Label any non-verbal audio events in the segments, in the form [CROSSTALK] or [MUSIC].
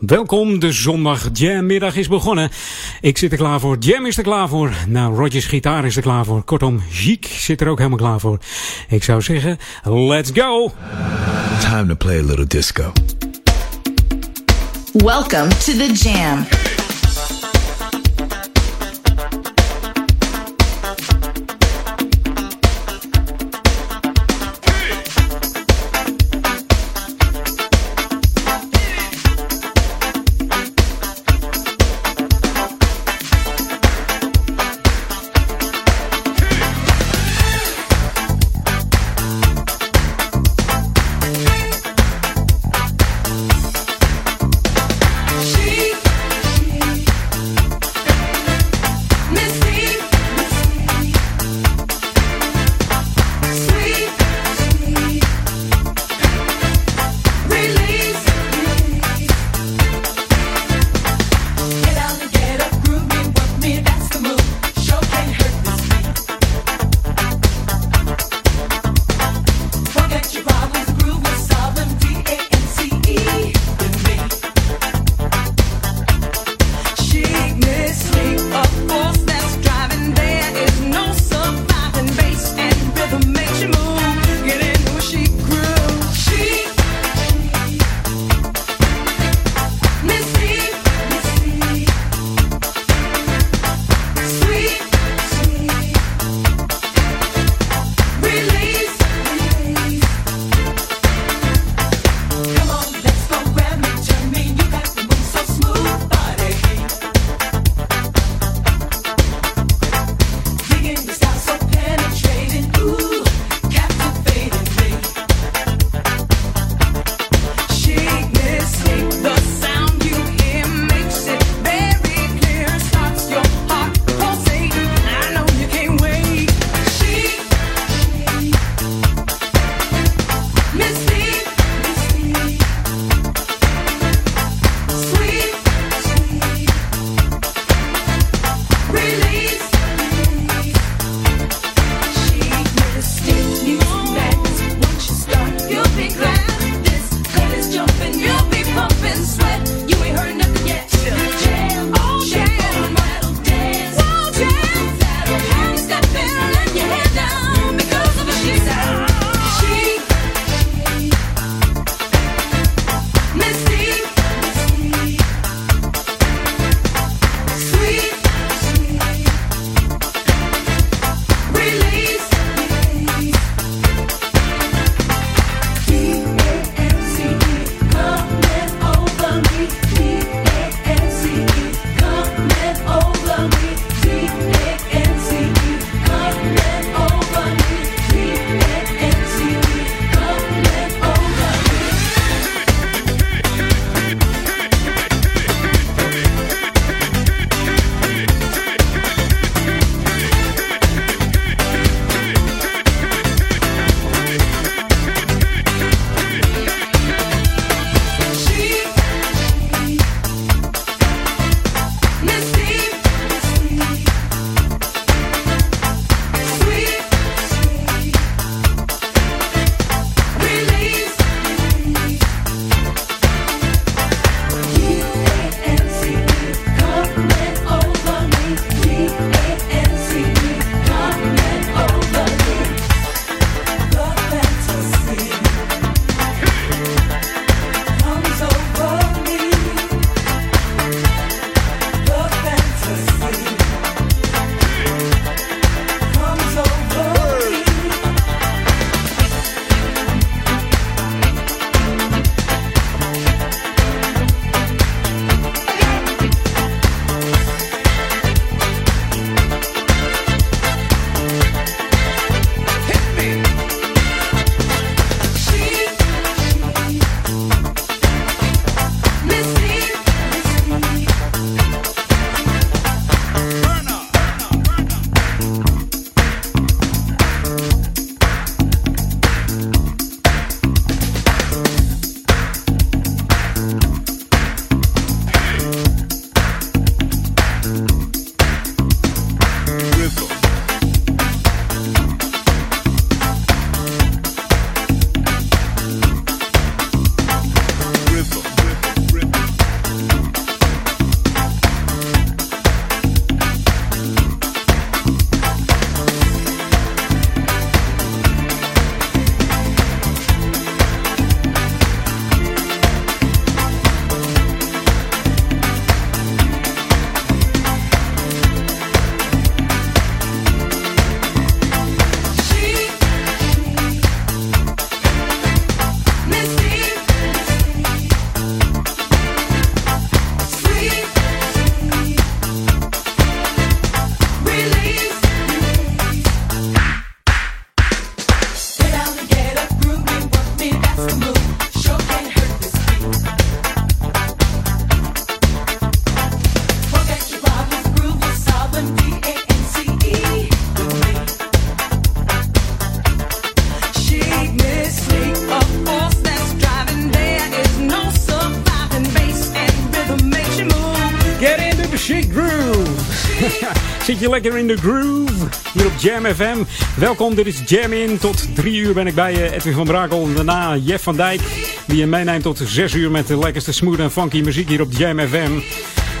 Welkom, de zondag jammiddag is begonnen. Ik zit er klaar voor, Jam is er klaar voor. Nou, Rogers gitaar is er klaar voor. Kortom, Ziek zit er ook helemaal klaar voor. Ik zou zeggen, let's go! Time to play a little disco. Welcome to the Jam. Je lekker in de groove? Hier op Jam FM. Welkom, dit is Jam In. Tot drie uur ben ik bij Edwin van Brakel. Daarna Jeff van Dijk, die je meeneemt tot zes uur met de lekkerste smooth en funky muziek hier op Jam FM.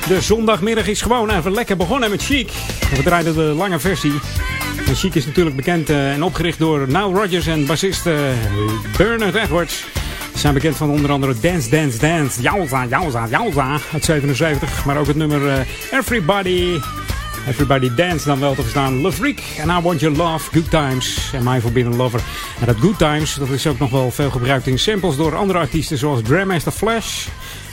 De zondagmiddag is gewoon even lekker begonnen met Chic. We draaiden de lange versie. Chic is natuurlijk bekend eh, en opgericht door Now Rogers en bassist uh, Bernard Edwards. Ze zijn bekend van onder andere Dance, Dance, Dance, Jauza, Jauza, Jauza uit 77. Maar ook het nummer uh, Everybody, Everybody Dance dan wel te verstaan. Love Freak and I Want Your Love, Good Times en My Forbidden Lover. En dat Good Times, dat is ook nog wel veel gebruikt in samples door andere artiesten zoals Grandmaster Flash...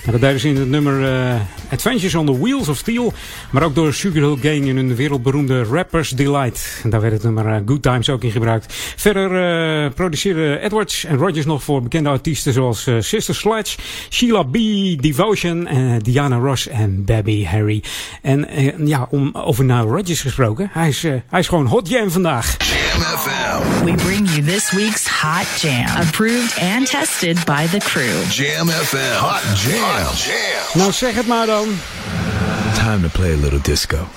En dat deden ze in het nummer uh, Adventures on the Wheels of Steel. Maar ook door Sugar Hill Gang in hun wereldberoemde Rappers Delight. Daar werd het nummer uh, Good Times ook in gebruikt. Verder uh, produceerden Edwards en Rogers nog voor bekende artiesten zoals Sister Sledge, Sheila B, Devotion, Diana Ross en Baby Harry. En ja, om over Now Rogers gesproken, hij is, hij is gewoon hot jam vandaag. Jam FM. We bring you this week's hot jam. Approved and tested by the crew. Jam FM. Hot jam. Nou, zeg het maar dan. Time to play a little disco.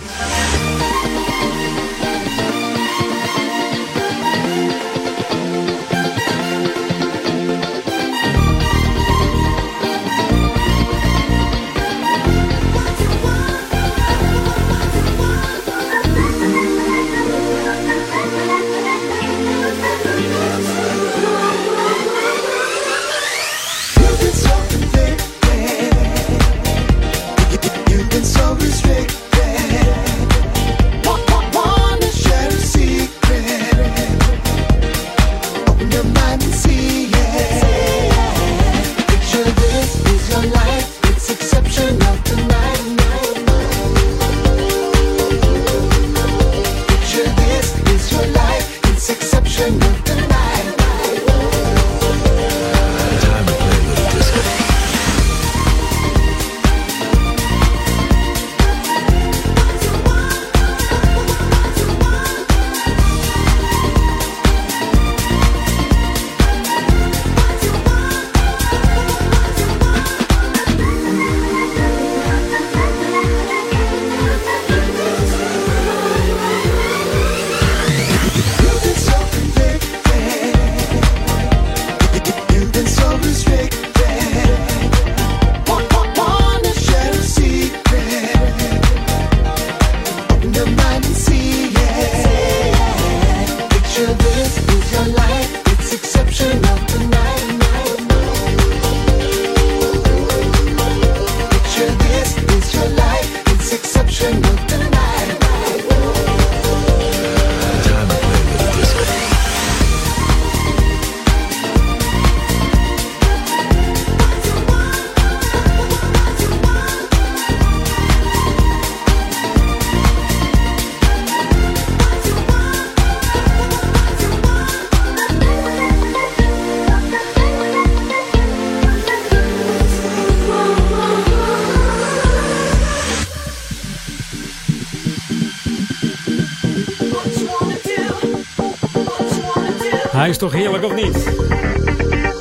Hij is toch heerlijk of niet?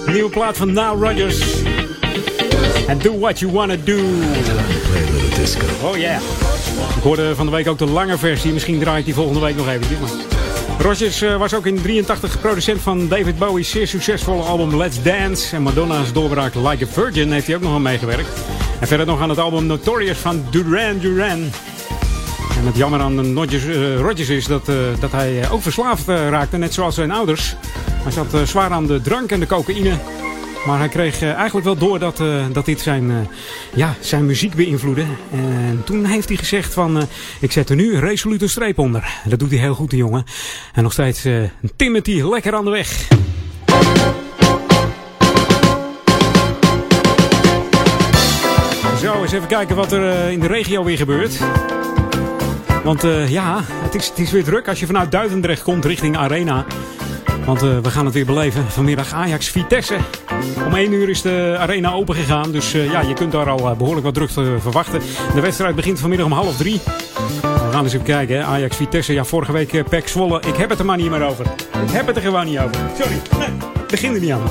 Nieuwe plaat van Now Rogers. And do what you wanna do. Oh yeah. Ik hoorde van de week ook de lange versie. Misschien draai ik die volgende week nog. Maar... Rogers uh, was ook in 83 producent van David Bowie's zeer succesvolle album Let's Dance. En Madonna's doorbraak Like a Virgin heeft hij ook nog aan meegewerkt. En verder nog aan het album Notorious van Duran Duran. Het jammer aan uh, Rodgers is dat, uh, dat hij ook verslaafd raakte, net zoals zijn ouders. Hij zat zwaar aan de drank en de cocaïne. Maar hij kreeg eigenlijk wel door dat, dat dit zijn, ja, zijn muziek beïnvloedde. En toen heeft hij gezegd van, ik zet er nu resoluut een streep onder. Dat doet hij heel goed, die jongen. En nog steeds Timothy lekker aan de weg. Zo, eens even kijken wat er in de regio weer gebeurt. Want ja, het is, het is weer druk als je vanuit Duivendrecht komt richting Arena. Want uh, we gaan het weer beleven. Vanmiddag Ajax Vitesse. Om 1 uur is de arena open gegaan. Dus uh, ja, je kunt daar al behoorlijk wat druk verwachten. De wedstrijd begint vanmiddag om half drie. We gaan eens even kijken. Hè. Ajax Vitesse. Ja, vorige week Pek Zwolle. Ik heb het er maar niet meer over. Ik heb het er gewoon niet over. Sorry. Nee, [LAUGHS] begin er niet aan.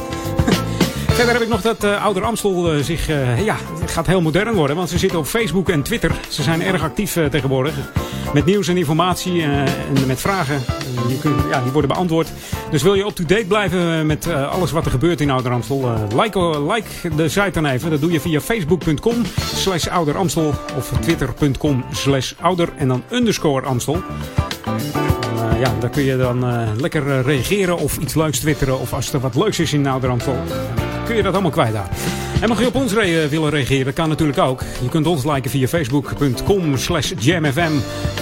Verder heb ik nog dat uh, Ouder Amstel uh, zich uh, ja, gaat heel modern worden. Want ze zitten op Facebook en Twitter. Ze zijn erg actief tegenwoordig. Met nieuws en informatie en met vragen. Die, ja, die worden beantwoord. Dus wil je up-to-date blijven met alles wat er gebeurt in Ouder Amstel? like, like de site dan even. Dat doe je via facebook.com slash Ouder Amstel. Of twitter.com slash Ouder en dan underscore Amstel ja, daar kun je dan uh, lekker uh, reageren of iets leuks twitteren. Of als er wat leuks is in Ouderamstel, kun je dat allemaal kwijt daar. En mag je op ons re willen reageren, kan natuurlijk ook. Je kunt ons liken via facebook.com slash jamfm.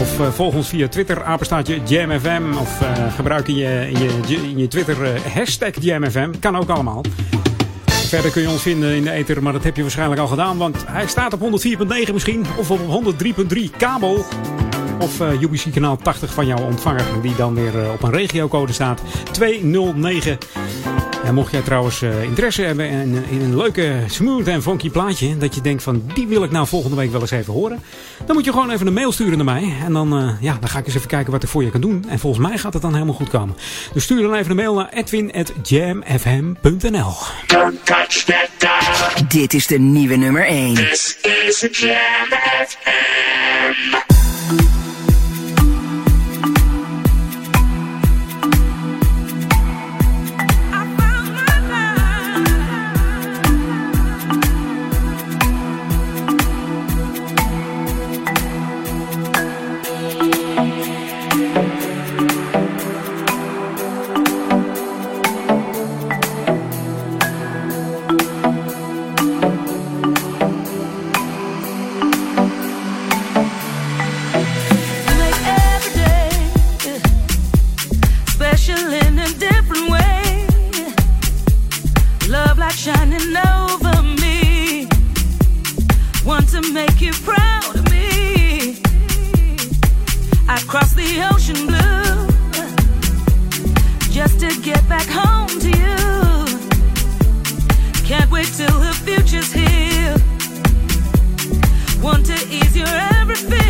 Of uh, volg ons via Twitter, apenstaatje jamfm. Of gebruik in je, je, je Twitter hashtag jamfm. Kan ook allemaal. Verder kun je ons vinden in de ether, maar dat heb je waarschijnlijk al gedaan. Want hij staat op 104.9 misschien, of op 103.3 kabel. Of uh, UBC kanaal 80 van jouw ontvanger, die dan weer uh, op een regiocode staat. 209. En mocht jij trouwens uh, interesse hebben in, in, een leuke, smooth en funky plaatje, dat je denkt van die wil ik nou volgende week wel eens even horen, dan moet je gewoon even een mail sturen naar mij. En dan, ja, dan ga ik eens even kijken wat ik voor je kan doen. En volgens mij gaat het dan helemaal goed komen. Dus stuur dan even een mail naar edwin.jamfm.nl Dit is de nieuwe nummer 1. This is Jam FM. across the ocean blue just to get back home to you. Can't wait till the future's here. Want to ease your every fear.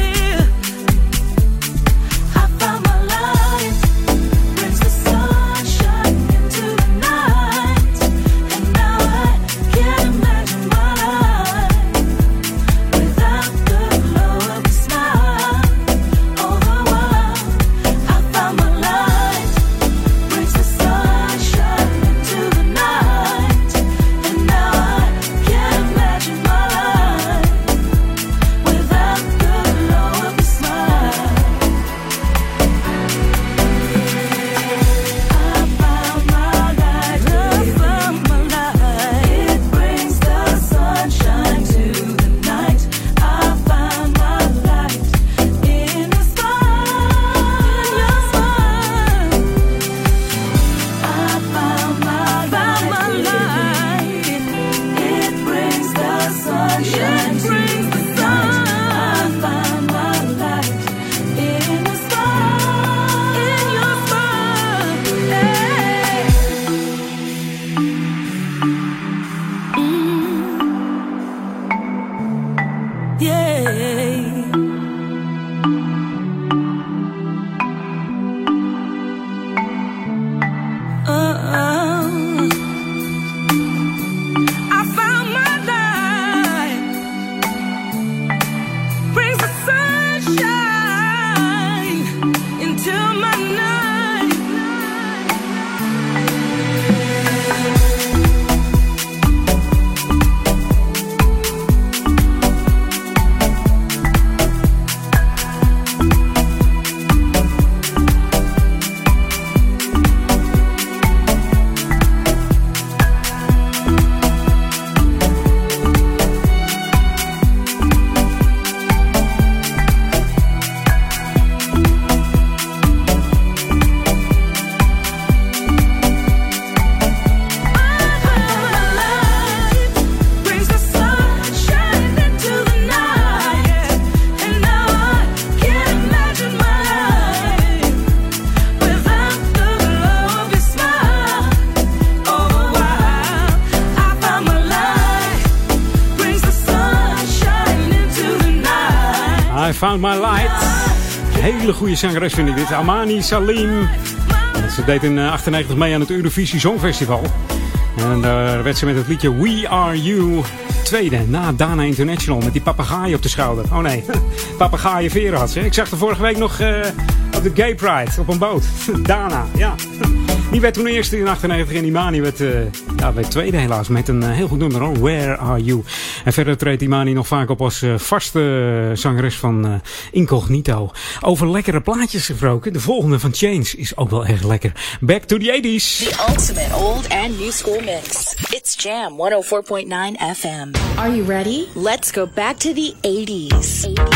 Found My Light. Hele goede zangeres vind ik dit. Amani Salim. Ze deed in 98 mee aan het Eurovisie Songfestival. En daar werd ze met het liedje We Are You tweede na Dana International met die papegaai op de schouder. Oh nee, [LAUGHS] papegaaien veren had ze. Ik zag er vorige week nog uh, op de Gay Pride op een boot. [LAUGHS] Dana, ja. [LAUGHS] Die werd toen eerste in 98 en Imani werd, ja, werd tweede helaas met een heel goed nummer. Hoor. Where Are You? En verder treedt Imani nog vaak op als uh, vaste zangeres van Incognito. Over lekkere plaatjes gesproken. De volgende van Change is ook wel erg lekker. Back to the 80s. The ultimate old and new school mix. It's Jam 104.9 FM. Are you ready? Let's go back to the 80s. 80s.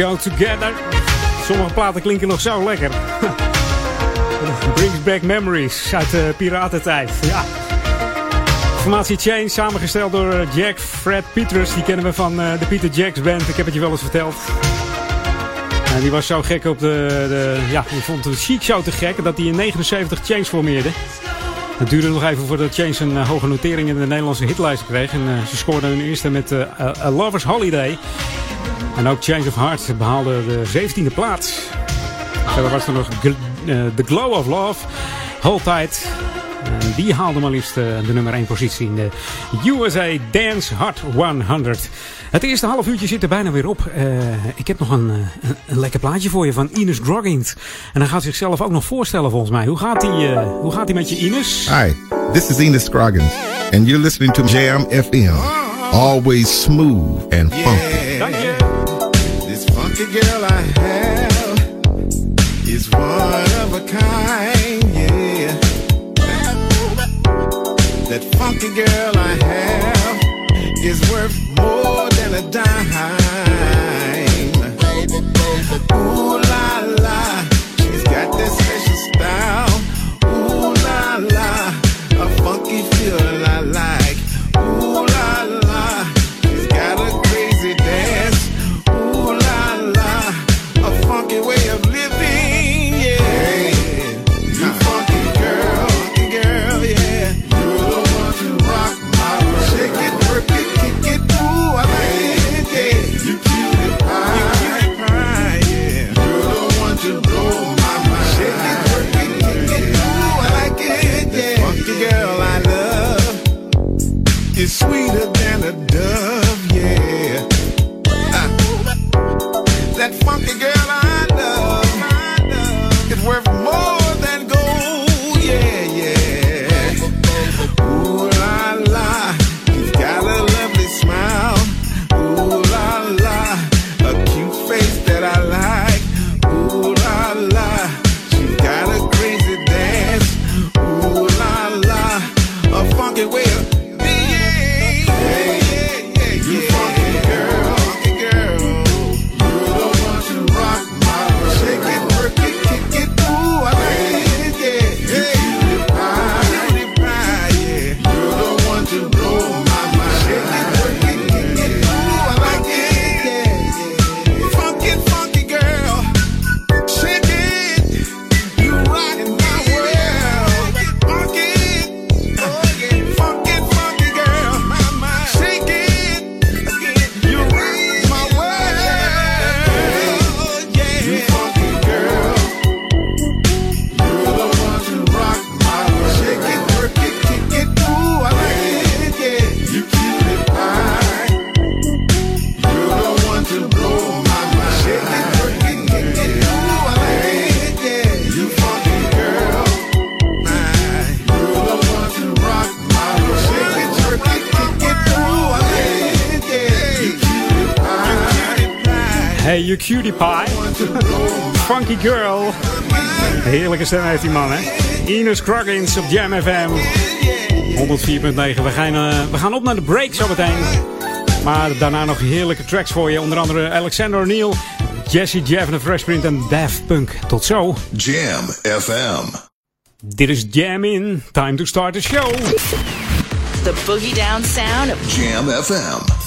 Go together. Sommige platen klinken nog zo lekker. [LAUGHS] Brings back memories uit de piratentijd. Ja. Formatie Change, samengesteld door eh, Jack Fred Peters. Die kennen we van uh, de Peter Jacks Band. Ik heb het je wel eens verteld. En die was zo gek op de, de... Ja, die vond het chic zo te gek dat hij in 79 Change formeerde. Het duurde nog even voordat Change een uh, hoge notering in de Nederlandse hitlijst kreeg. En ze scoorden hun eerste met A Lover's Holiday. En ook Change of Heart behaalde de 17e plaats. Verder was er nog The Glow of Love, Hold. En die haalde maar liefst de nummer 1 positie in de USA Dance Hot 100. Het eerste half uurtje zit er bijna weer op. Uh, ik heb nog een, een, lekker plaatje voor je van Ines Groggins. En hij gaat zichzelf ook nog voorstellen volgens mij. Hoe gaat hij hoe gaat met je Ines? Hi, this is Ines Groggins. And you're listening to Jam FM. Always smooth and funky girl I have is one of a kind, yeah. That funky girl I have is worth more than a dime. Is sweeter stem heeft die man, hè? Ines op Jam FM. 104.9. We gaan, uh, we gaan op naar de break zometeen. Maar daarna nog heerlijke tracks voor je. Onder andere Alexander O'Neill, Jesse Jeff en de Fresh Print en Daft Punk. Tot zo. Jam FM. Dit is Jam In. Time to start the show. The boogie down sound of Jam FM.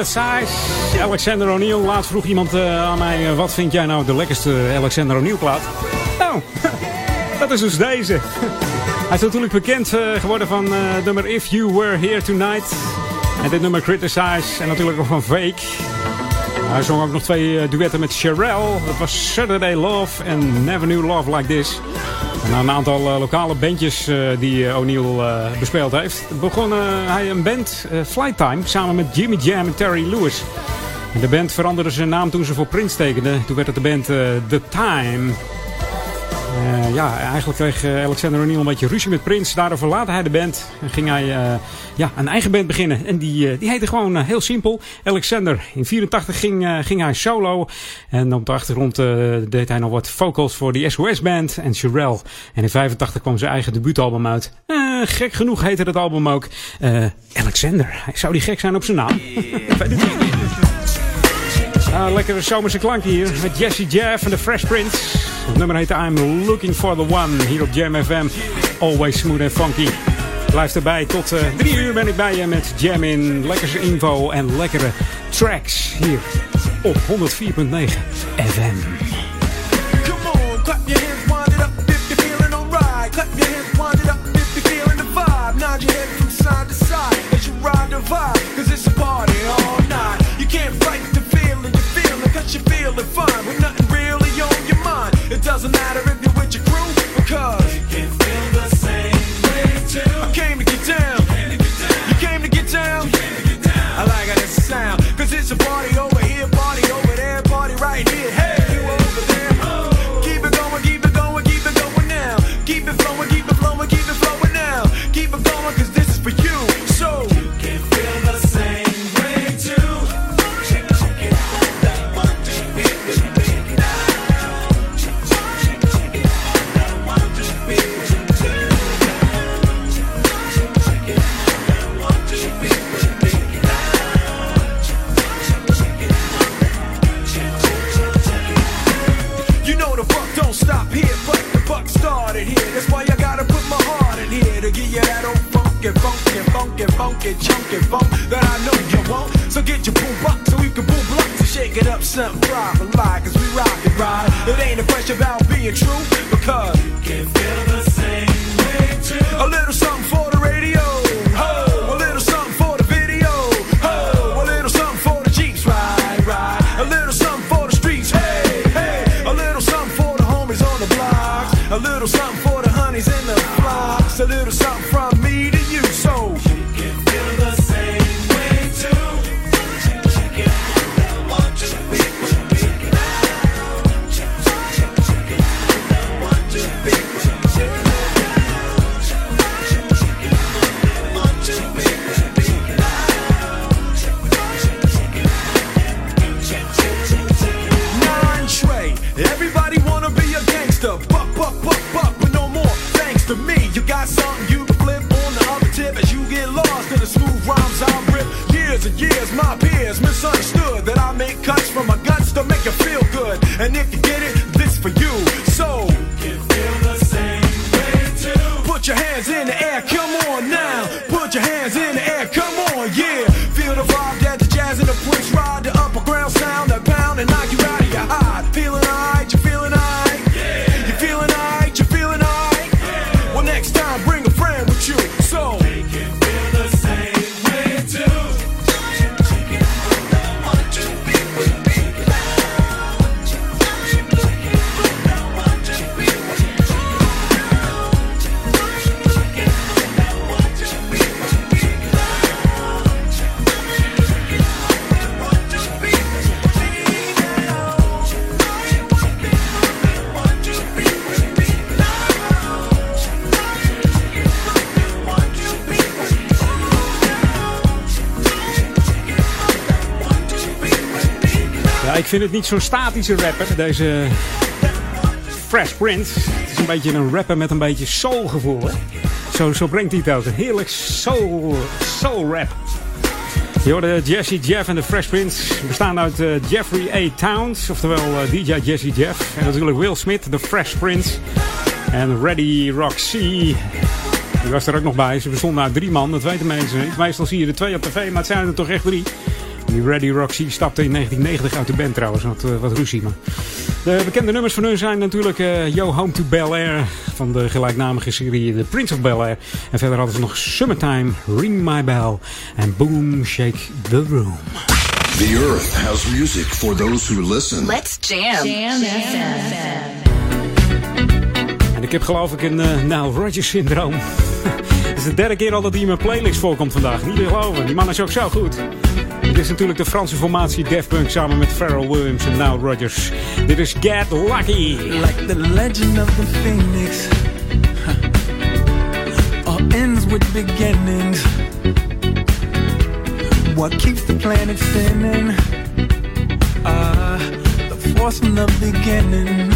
Criticize. Alexander O'Neill. Laatst vroeg iemand uh, aan mij: uh, wat vind jij nou de lekkerste Alexander O'Neill plaat? Nou, [LAUGHS] dat is dus deze. [LAUGHS] Hij is natuurlijk bekend uh, geworden van nummer If You Were Here Tonight. En dit nummer Criticize. En natuurlijk ook van Fake. Hij zong ook nog twee duetten met Sherelle. Dat was Saturday Love en Never Knew Love Like This. En een aantal uh, lokale bandjes uh, die uh, O'Neill bespeeld heeft. Begon hij een band, Flight Time, samen met Jimmy Jam en Terry Lewis. De band veranderde zijn naam toen ze voor Prince tekenden. Toen werd het de band The Time. Uh, ja, eigenlijk kreeg Alexander O'Neill een beetje ruzie met Prince. Daardoor verlaat hij de band en ging hij uh, ja, een eigen band beginnen. En die, uh, die heette gewoon heel simpel Alexander. In 84 ging, ging hij solo. En op de achtergrond deed hij nog wat vocals voor die SOS-band en Sherelle. En in 85 kwam zijn eigen debuutalbum uit. gek genoeg heette het album ook Alexander. Zou die gek zijn op zijn naam? [LAUGHS] Ah, lekkere zomerse klank hier met Jesse Jeff en de Fresh Prince. Nummer heet I'm Looking for the One hier op Jam FM. Always smooth and funky. Blijf erbij. Tot uh, drie uur ben ik bij je met Jam in. Lekkere info en lekkere tracks hier op 104.9 FM. Come on, clap your hands, wind up if you're feeling alright. Clap your hands, wind up if you're feeling the vibe. Nod your head from side to side as you ride the vibe. Cause it's a party all night. You can't fight the feeling you're feeling cause you're feeling fine with nothing really on your mind. It doesn't matter if you're with your crew because you can feel the same way too. I came to get down. You came to get down. I like how this sound. Cause it's a party over vind het niet zo'n statische rapper, deze Fresh Prince. Het is een beetje een rapper met een beetje soulgevoel. Zo, zo brengt hij het ook. Heerlijk soul, soul rap. Je hoorde Jesse Jeff en de Fresh Prince. Bestaan uit eh, Jeffrey A. Towns, oftewel eh, DJ Jesse Jeff. En natuurlijk Will Smith, de Fresh Prince. En Ready Roxy. Die was er ook nog bij. Ze bestonden uit drie man, dat weten mensen. Meestal zie je er twee op tv, maar het zijn er toch echt drie. Die Ready Roxy stapte in 1990 uit de band trouwens. Wat, eh, wat ruzie, maar... De bekende nummers van hun zijn natuurlijk eh, Yo Home to Bel Air van de gelijknamige serie The Prince of Bel Air. En verder hadden ze nog Summertime, Ring My Bell en Boom Shake the Room. The earth has music for those who listen. Let's jam. Jam. En ik heb geloof ik een uh, Nile Rodgers syndroom. [LAUGHS] Het is de derde keer al dat hij in mijn playlist voorkomt vandaag. Niet te geloven. Die man is ook zo goed. Is natuurlijk de Franse formatie Def Punk samen met Pharrell Williams en Nile Rodgers. Dit is Get Lucky. like the legend of the phoenix. Huh. All ends with beginnings. What keeps the planet spinning? Ah, the force from the beginning.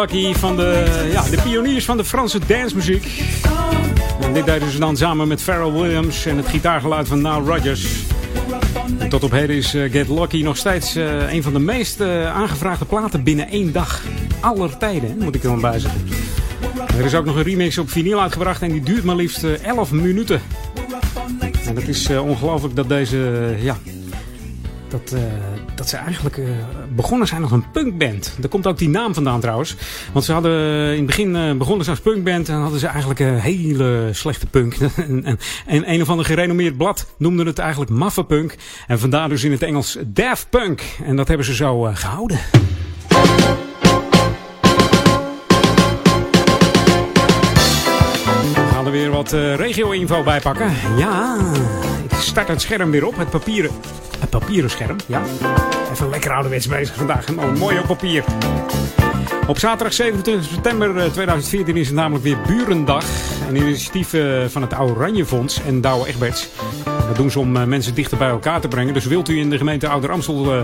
Lucky. Van de, ja, de pioniers van de Franse dancemuziek. En dit deden ze dan samen met Pharrell Williams en het gitaargeluid van Nile Rodgers. En tot op heden is eh, Get Lucky nog steeds eh, een van de meest eh, aangevraagde platen binnen één dag. Aller tijden, moet ik er dan bij zeggen. Er is ook nog een remix op vinyl uitgebracht en die duurt maar liefst eh, 11 minuten. En dat is ongelooflijk dat deze, ja, dat, dat ze eigenlijk eh, begonnen zijn als een punkband. Daar komt ook die naam vandaan trouwens. Want ze hadden in het begin eh, begonnen ze als punkband en hadden ze eigenlijk een hele slechte punk. [LAUGHS] en, en, en een of ander gerenommeerd blad noemde het eigenlijk maffe punk. En vandaar dus in het Engels Daft Punk. En dat hebben ze zo eh, gehouden. Er weer wat eh, regio-info bij pakken. Ja, ik start het scherm weer op. Het papieren, het papieren scherm, ja. Even lekker ouderwets bezig vandaag. Oh, mooi op papier. Op zaterdag 27 september eh, 2014 is het namelijk weer Burendag. Een initiatief eh, van het Oranje Fonds en Douwe Egberts. Dat doen ze om eh, mensen dichter bij elkaar te brengen. Dus wilt u in de gemeente Ouder Amstel eh,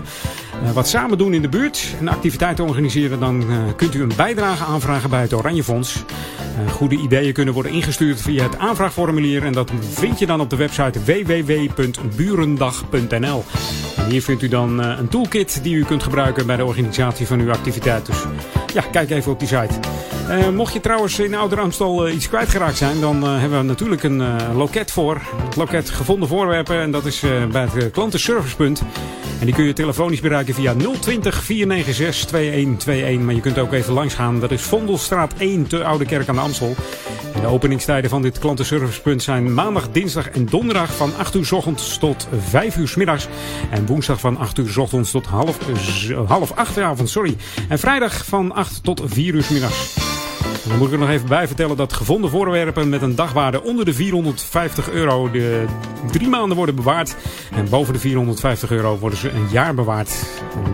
eh, wat samen doen in de buurt, een activiteit organiseren, dan eh, kunt u een bijdrage aanvragen bij het Oranje Fonds. Eh, goede ideeën kunnen worden ingestuurd via het aanvraagformulier en dat vind je dan op de website www.burendag.nl. En hier vindt u dan eh, een toolkit die u kunt gebruiken bij de organisatie van uw activiteit. Dus ja, kijk even op die site. Eh, mocht je trouwens in Ouder Amstel eh, iets kwijtgeraakt zijn, dan eh, hebben we natuurlijk een loket voor. Het loket gevonden voorwerpen en dat is bij het klantenservicepunt. En die kun je telefonisch bereiken via 020 496 2121. Maar je kunt ook even langs gaan. Dat is Vondelstraat 1 te Oude Kerk aan de Amstel. En de openingstijden van dit klantenservicepunt zijn maandag, dinsdag en donderdag van 8 uur s ochtends tot 5 uur s middags. En woensdag van 8 uur s ochtends tot half, half 8 avond, sorry. En vrijdag van 8 tot 4 uur middags. Dan moet ik er nog even bij vertellen dat gevonden voorwerpen met een dagwaarde onder de 450 euro de drie maanden worden bewaard. En boven de 450 euro worden ze een jaar bewaard.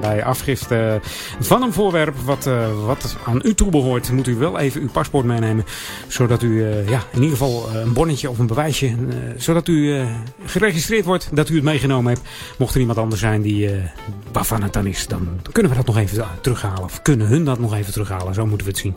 Bij afgifte van een voorwerp wat, eh, wat aan u toebehoort, moet u wel even uw paspoort meenemen. Zodat u eh, ja, in ieder geval eh, een bonnetje of een bewijsje, zodat u geregistreerd wordt dat u het meegenomen hebt. Mocht er iemand anders zijn die, waarvan het dan is, dan kunnen we dat nog even terughalen. Of kunnen hun dat nog even terughalen, zo moeten we het zien.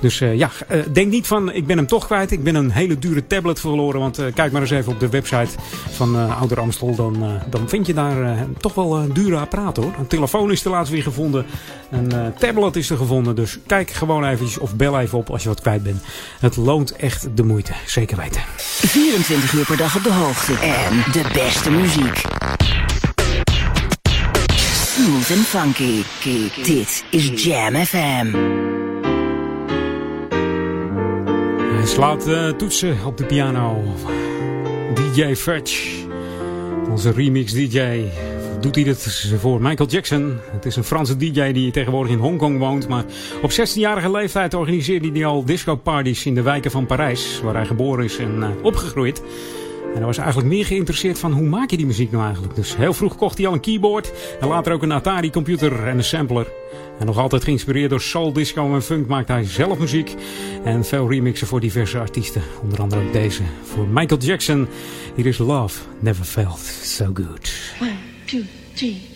Dus eh, ja, eh, denk niet van ik ben hem toch kwijt. Ik ben een hele dure tablet verloren. Want eh, kijk maar eens even op de website van Ouder Amstel. Dan, dan vind je daar toch wel een dure apparaat hoor. Een telefoon is er laatst weer gevonden. Een tablet is er gevonden. Dus kijk gewoon even of bel even op als je wat kwijt bent. Het loont echt de moeite. Zeker weten. 24 uur per dag op de hoogte. En de beste muziek. Smooth and funky. Dit is Jam FM. Slaat eh, toetsen op de piano. DJ Fudge. Onze remix DJ. Doet hij dit voor Michael Jackson. Het is een Franse DJ die tegenwoordig in Hongkong woont. Maar op 16-jarige leeftijd organiseerde hij al disco-parties in de wijken van Parijs. Waar hij geboren is en eh, opgegroeid. En hij was eigenlijk meer geïnteresseerd van hoe maak je die muziek nou eigenlijk. Dus heel vroeg kocht hij al een keyboard. En later ook een Atari computer en een sampler. En nog altijd geïnspireerd door soul, disco en funk maakt hij zelf muziek. En veel remixen voor diverse artiesten. Onder andere ook deze voor Michael Jackson. Hier is Love Never Felt So Good. One, two, three.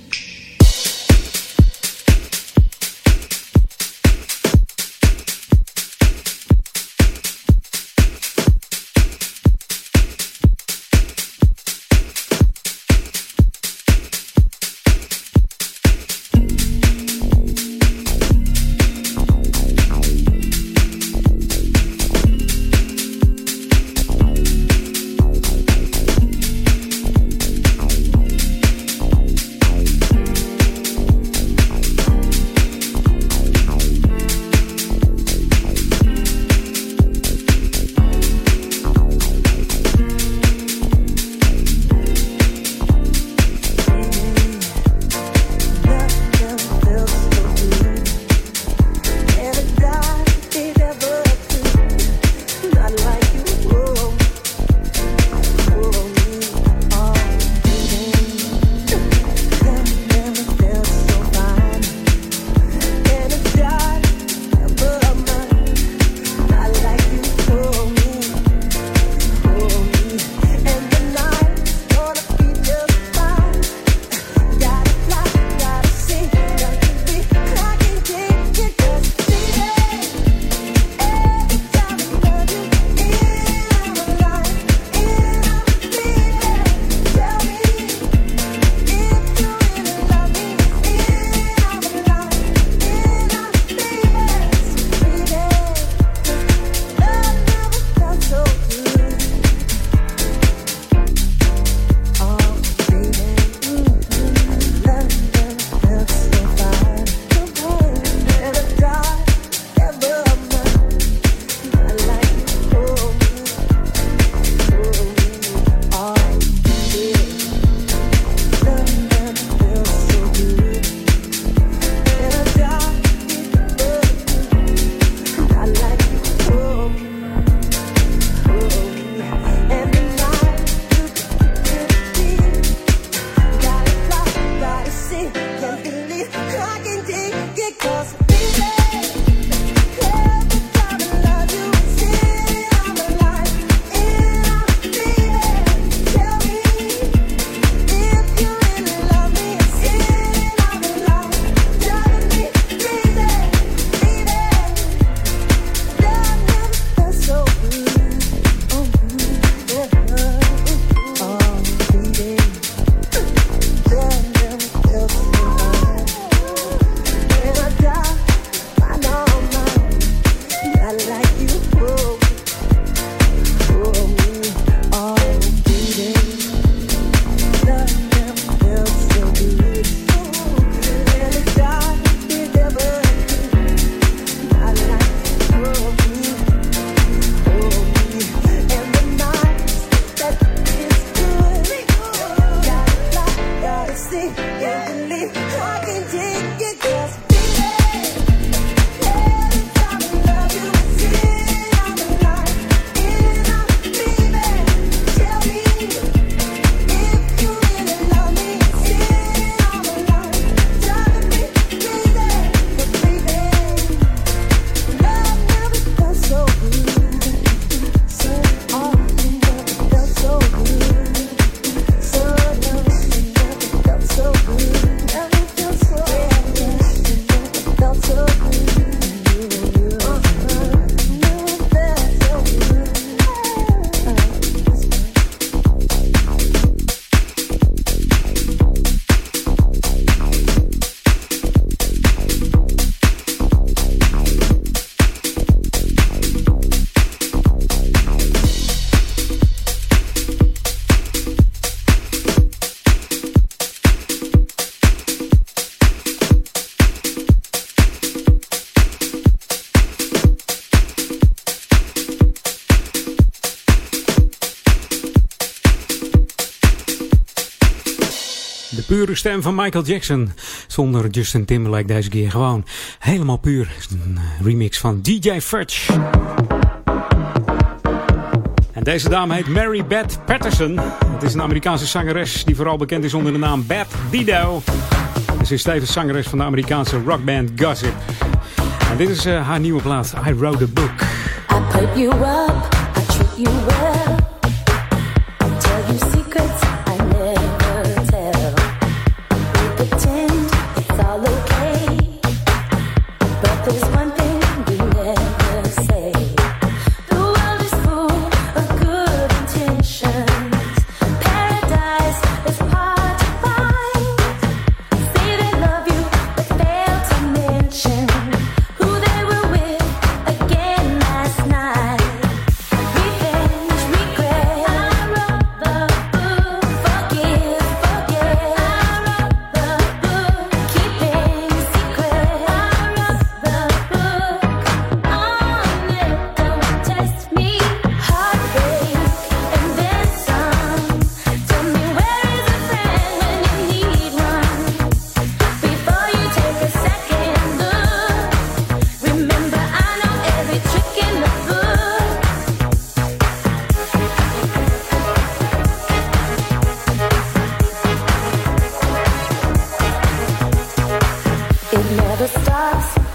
Pure stem van Michael Jackson. Zonder Justin Timberlake deze keer. Gewoon helemaal puur. Een eh, remix van DJ Fudge. En deze dame heet Mary Beth Patterson. Het is een Amerikaanse zangeres die vooral bekend is onder de naam Beth Dido. Ze is tevens zangeres van de Amerikaanse rockband Gossip. En dit is eh, haar nieuwe plaat, I Wrote a Book. I put you up, I treat you well.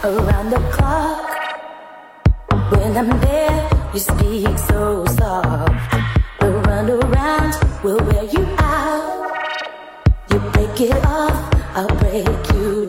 Around the clock. When I'm there, you speak so soft. We'll run around, we'll wear you out. You break it off, I'll break you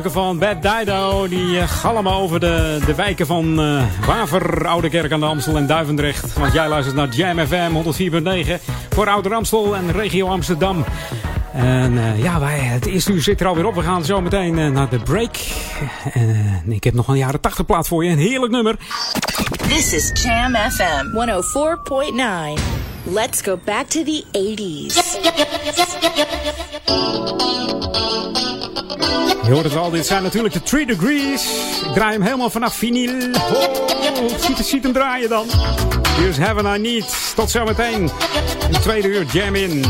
klanken van Bad Dido, die eh, galmen over de, de wijken van eh Waver, Oude Kerk aan de Amstel en Duivendrecht. Want jij luistert naar Jam FM 104.9 voor Oude Amstel en regio Amsterdam. En eh, ja, wij, het eerste uur zit er alweer op. We gaan zo meteen eh, naar de break. En eh, ik heb nog een jaren 80 plaat voor je. Een heerlijk nummer. This is Jam FM 104.9. Let's go back to the 80s. Je hoort het al, dit zijn natuurlijk de 3 Degrees. Ik draai hem helemaal vanaf vinyl. Oh, ziet, ziet hem draaien dan. Hier is Heaven I Need. Tot zometeen. De tweede uur Jam In.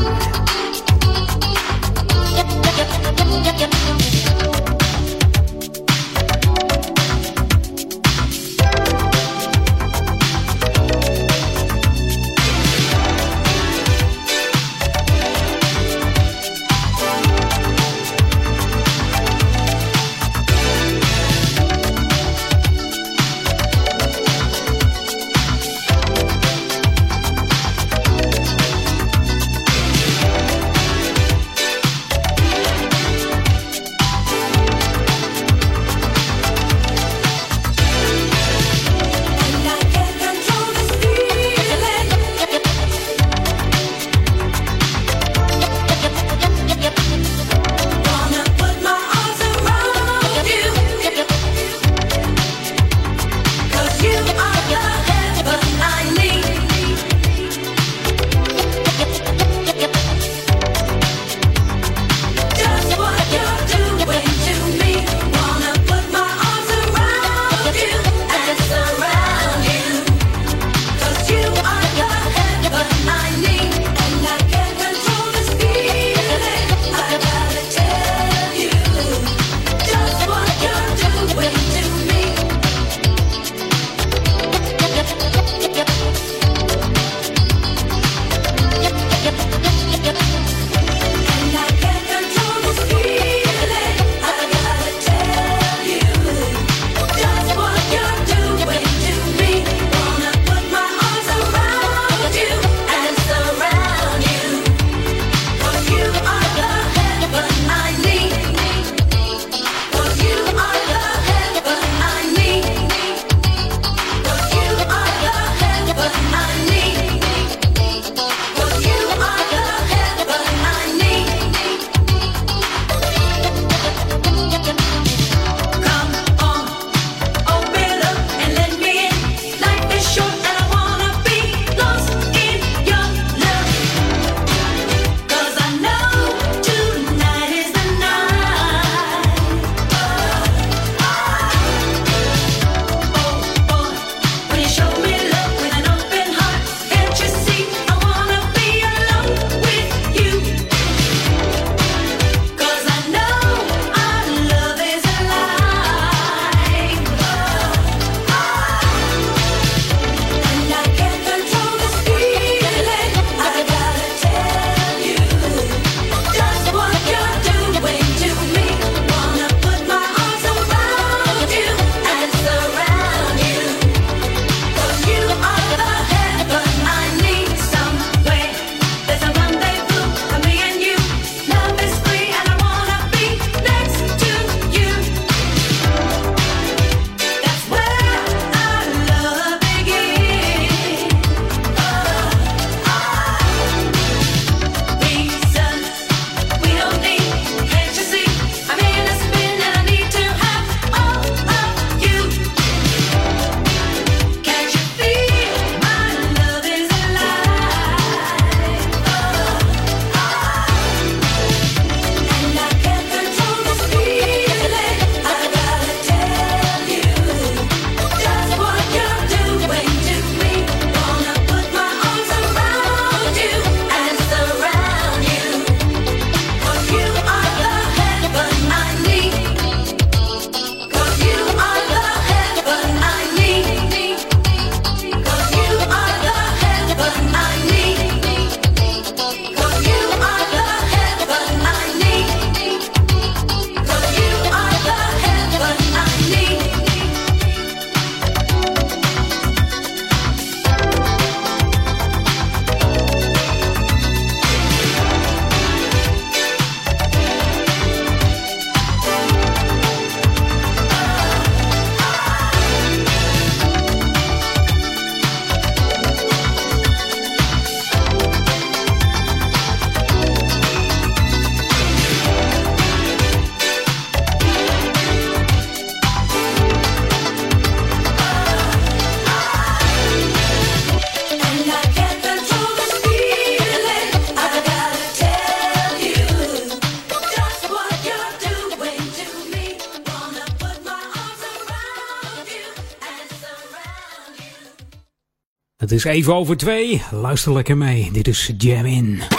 Is even over twee. Luister lekker mee. Dit is Jam In. 104.9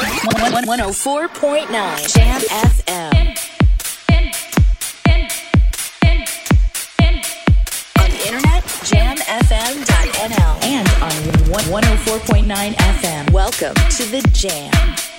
Jam FM. On the internet, jamfm.nl. And on 104.9 FM. Welcome to the Jam.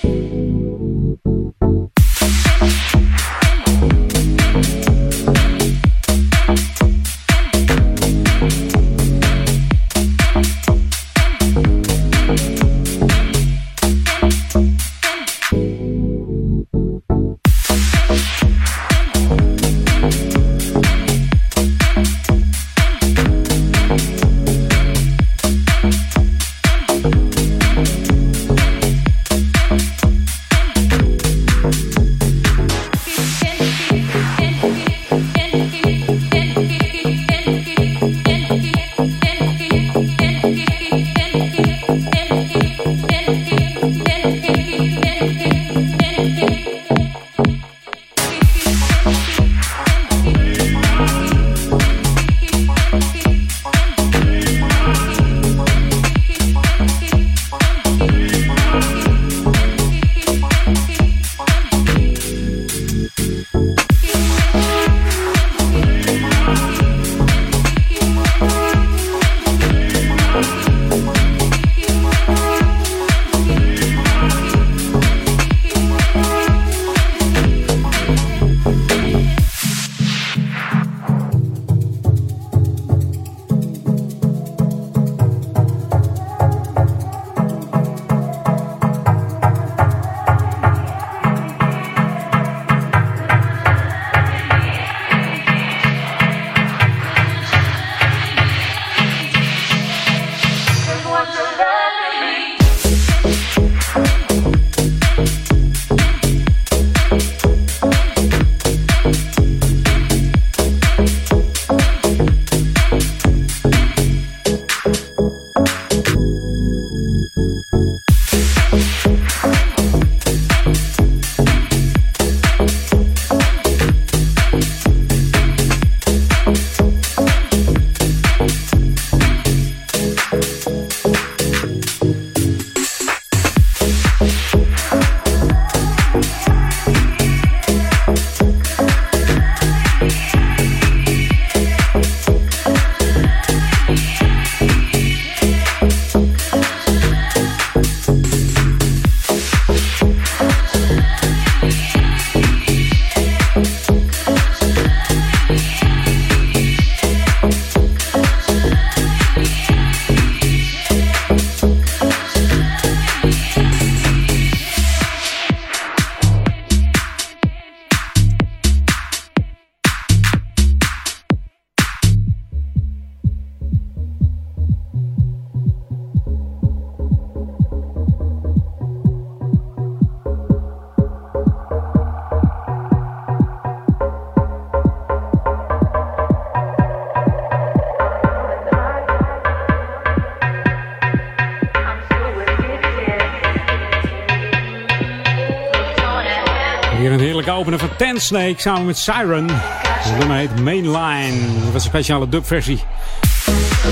Snake samen met Siren. Het nummer heet Mainline. Dat was een speciale dubversie.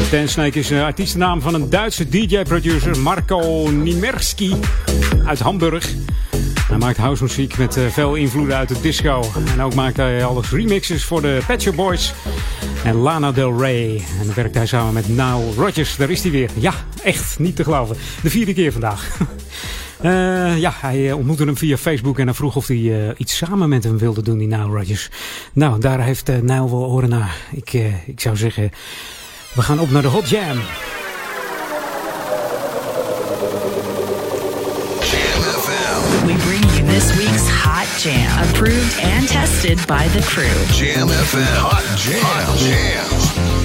Ten Snake is de artiestennaam van een Duitse DJ-producer Marco Nimerski uit Hamburg. Hij maakt housemuziek met eh, veel invloeden uit de disco. En ook maakt hij alles remixes voor de Pet Boys en Lana Del Rey. En dan werkt hij samen met Nile Rodgers. Daar is hij weer. Ja, echt niet te geloven. De vierde keer vandaag. [LAUGHS] Eh, ja, hij eh, ontmoette hem via Facebook en hij vroeg of hij eh, iets samen met hem wilde doen, die Nile Rodgers. Nou, daar heeft uh, Nile wel oren naar. Ik, eh, ik zou zeggen, we gaan op naar de Hot Jam. We bring you this week's Hot Jam, approved and tested by the crew. Jam FM. Hot Jam. Hot Jams.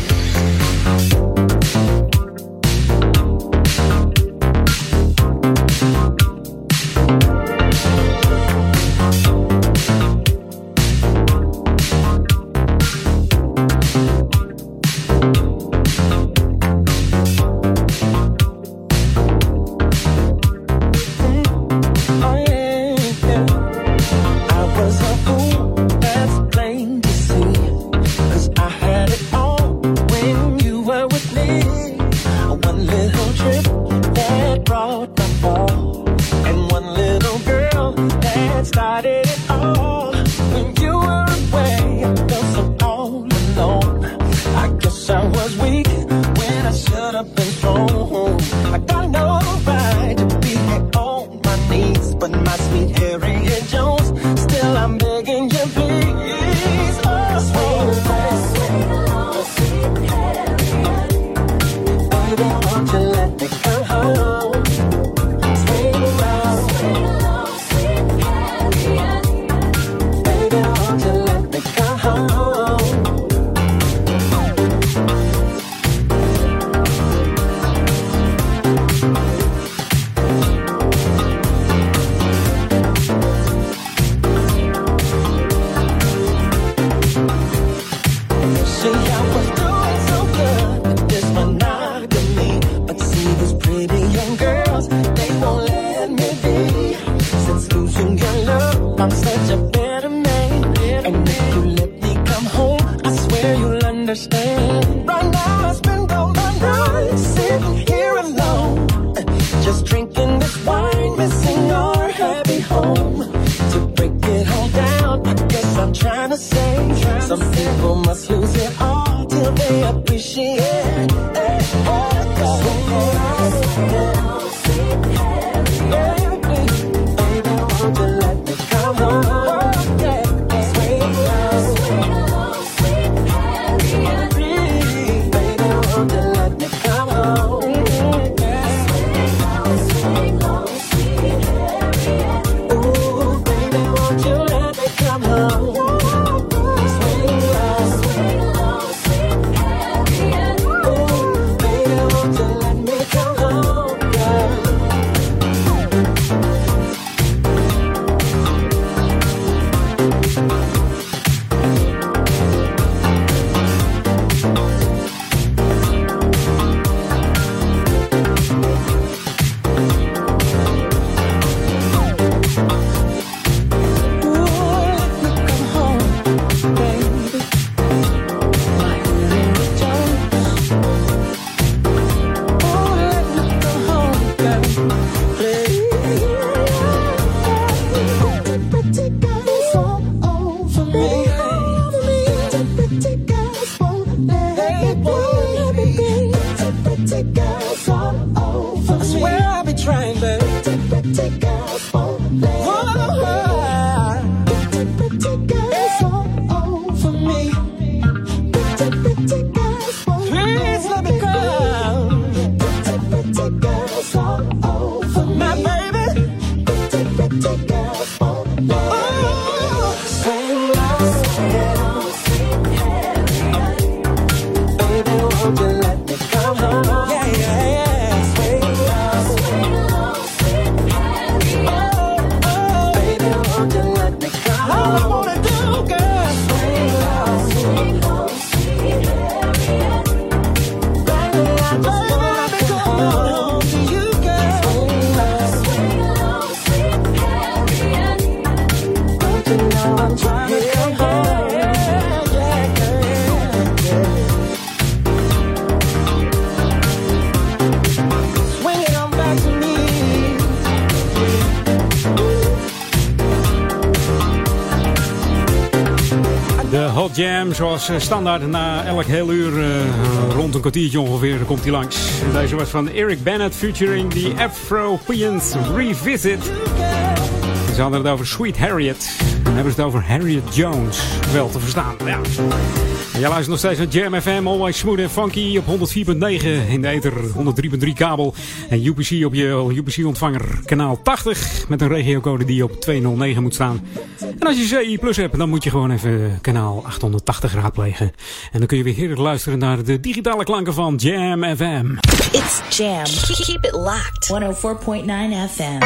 Understand. Right now, I spend all my nights sitting here alone, just drinking this wine, missing our happy home. To break it all down, I guess I'm trying to say some people must lose it all till they appreciate. it. Baby, Zoals eh, standaard na elk heel uur, eh, rond een kwartiertje ongeveer, komt hij langs. Deze was van Eric Bennett featuring the Afro-Pians Revisit. Ze hadden het over Sweet Harriet. Dan hebben ze het over Harriet Jones. Wel te verstaan, ja. Jij luistert nog steeds naar Jam FM, always smooth en funky op 104.9 in de ether, 103.3 kabel. En UPC op je UPC-ontvanger kanaal 80 met een regiocode die op 209 moet staan. Als je CI Plus hebt, dan moet je gewoon even kanaal 880 raadplegen. En dan kun je weer heerlijk luisteren naar de digitale klanken van Jam FM. It's Jam. Keep it locked. 104.9 FM.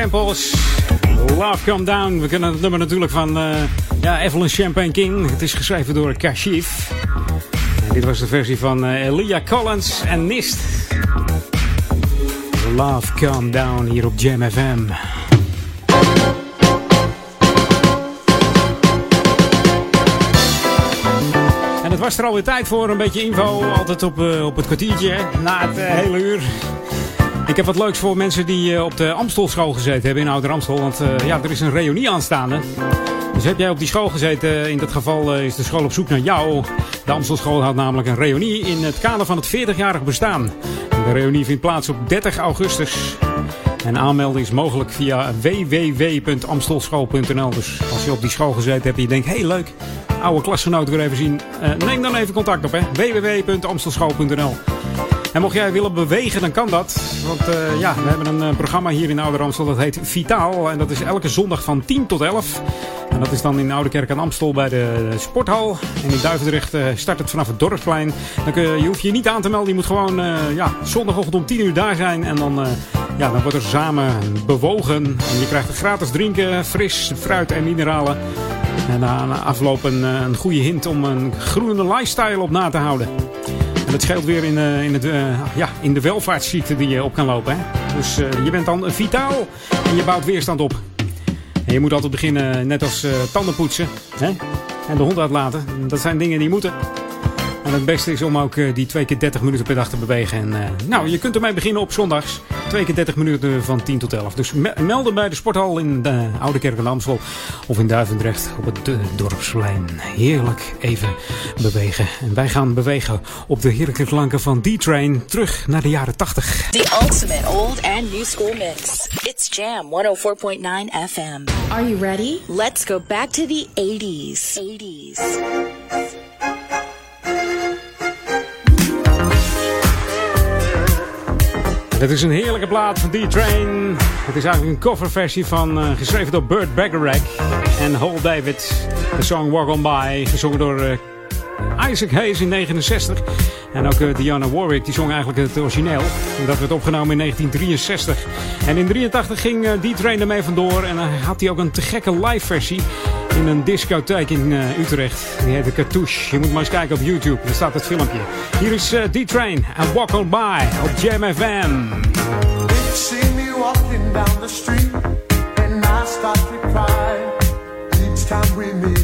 Samples. Love Come Down. We kennen het nummer natuurlijk van eh ja, Evelyn Champagne King. Het is geschreven door Kashif. Dit was de versie van eh, Elia Collins en Nist. Love Come Down hier op Jam FM. En het was er alweer tijd voor een beetje info. Altijd op, eh, op het kwartiertje, na het hele uur. Ik heb wat leuks voor mensen die eh, op de Amstelschool gezeten hebben in Ouder Amstel. Want eh, ja, er is een reunie aanstaande. Dus heb jij op die school gezeten, in dat geval eh, is de school op zoek naar jou. De Amstelschool had namelijk een reunie in het kader van het 40-jarig bestaan. De reunie vindt plaats op 30 augustus. En aanmelden is mogelijk via www.amstelschool.nl. Dus als je op die school gezeten hebt en je denkt, hey leuk, oude klasgenoot weer even zien. eh, neem dan even contact op, hè. www.amstelschool.nl en mocht jij willen bewegen, dan kan dat. Want eh, ja, we hebben een eh, programma hier in Ouder Amstel, dat heet Vitaal. En dat is elke zondag van 10 tot 11. En dat is dan in Oude Kerk aan Amstel bij de sporthal. En in Duivendrecht eh, start het vanaf het Dorpsplein. Dan kun je, je hoeft je niet aan te melden. Je moet gewoon ja, zondagochtend om 10 uur daar zijn. En dan, ja, dan wordt er samen bewogen. En je krijgt gratis drinken, fris, fruit en mineralen. En na afloop een, een goede hint om een groene lifestyle op na te houden. Dat scheelt weer in, eh, in, het, eh, ja, in de welvaartsziekte die je op kan lopen. Hè? Dus eh, je bent dan vitaal en je bouwt weerstand op. En je moet altijd beginnen, net als tanden poetsen hè? en de hond uitlaten. Dat zijn dingen die moeten. En het beste is om ook eh, die twee keer 30 minuten per dag te bewegen. En, eh, nou, je kunt ermee beginnen op zondags. Twee keer 30 minuten van 10 tot 11. Dus me- melden bij de sporthal in de Oude Kerk in Amstel. Of in Duivendrecht op het eh, dorpsplein. Heerlijk even bewegen. En wij gaan bewegen op de heerlijke klanken van D-Train. Terug naar de jaren 80. The ultimate old and new school mix. It's Jam 104.9 FM. Are you ready? Let's go back to the 80s. 80s. Het is een heerlijke plaat van D-Train. Het is eigenlijk een coverversie van, eh, geschreven door Burt Bacharach en Hole David. De song Walk On By, gezongen door eh, Isaac Hayes in 69. En ook eh, Diana Warwick, die zong eigenlijk het origineel. En dat werd opgenomen in 1963. En in 83 ging eh, D-Train ermee vandoor. En dan had hij ook een te gekke live versie in een discotheek in eh, Utrecht. Die heette Cartouche. Je moet maar eens kijken op YouTube. Daar staat het filmpje. Hier is eh, D-Train en Walk On By op Jam FM. You see me walking down the street, and I start to cry each time we meet.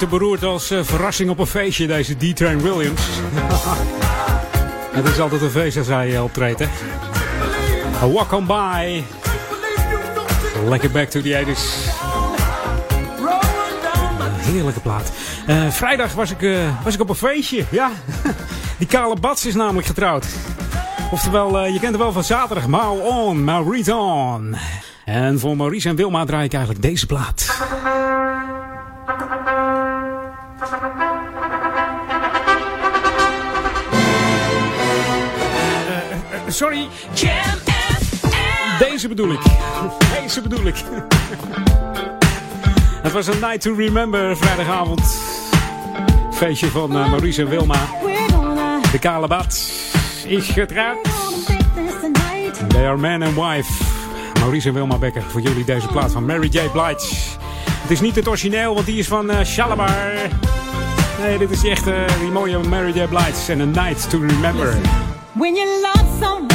Nooit te beroerd als eh, verrassing op een feestje, deze D-Train Williams. [LAUGHS] Het is altijd een feest als hij eh, optreedt, hè. A walk on by. Lekker back to the 80s. Heerlijke plaat. Eh, vrijdag was ik, was ik op een feestje, ja. [LAUGHS] Die kale Bats is namelijk getrouwd. Oftewel, je kent het wel van zaterdag. Mau on, Maurice on. En voor Maurice en Wilma draai ik eigenlijk deze plaat. [LAUGHS] Het was een night to remember vrijdagavond. Feestje van eh, Maurice en Wilma. De kale bad is getrouwd. They are man and wife. Maurice en Wilma Becker voor jullie deze plaat van Mary J. Blige. Het is niet het origineel, want die is van uh, Shalimar. Nee, dit is die echte, die mooie Mary J. Blige en A Night to Remember. When you love someone,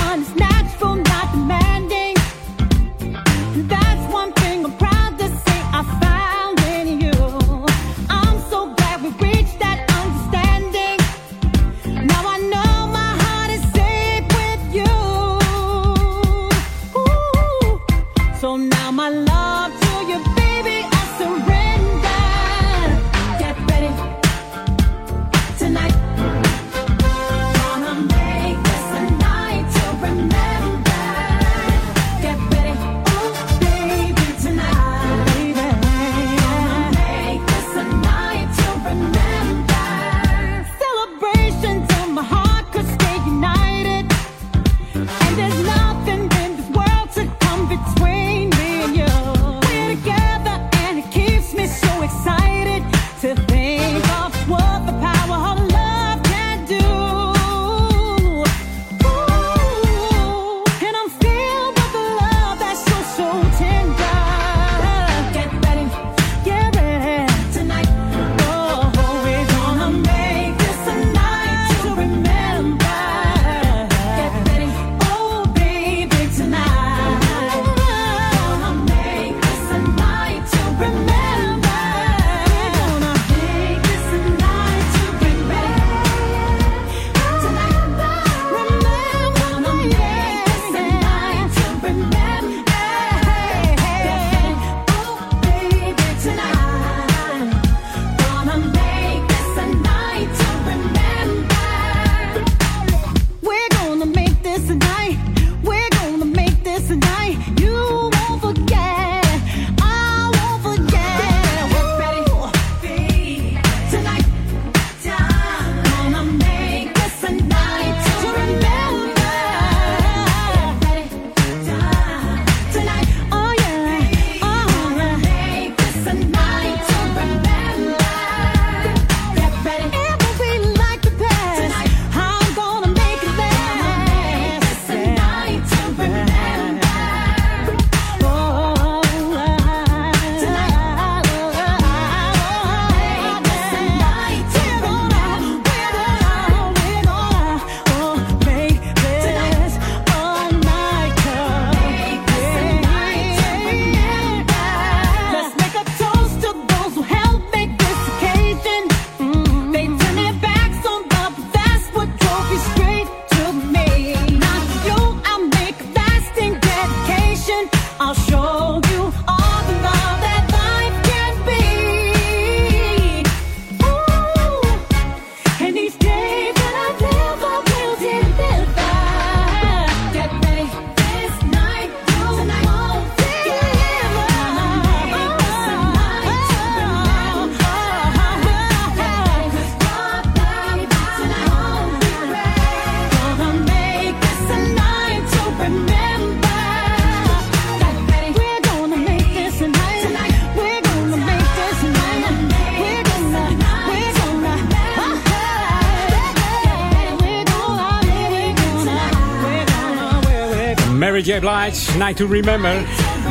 Blige, Night to Remember.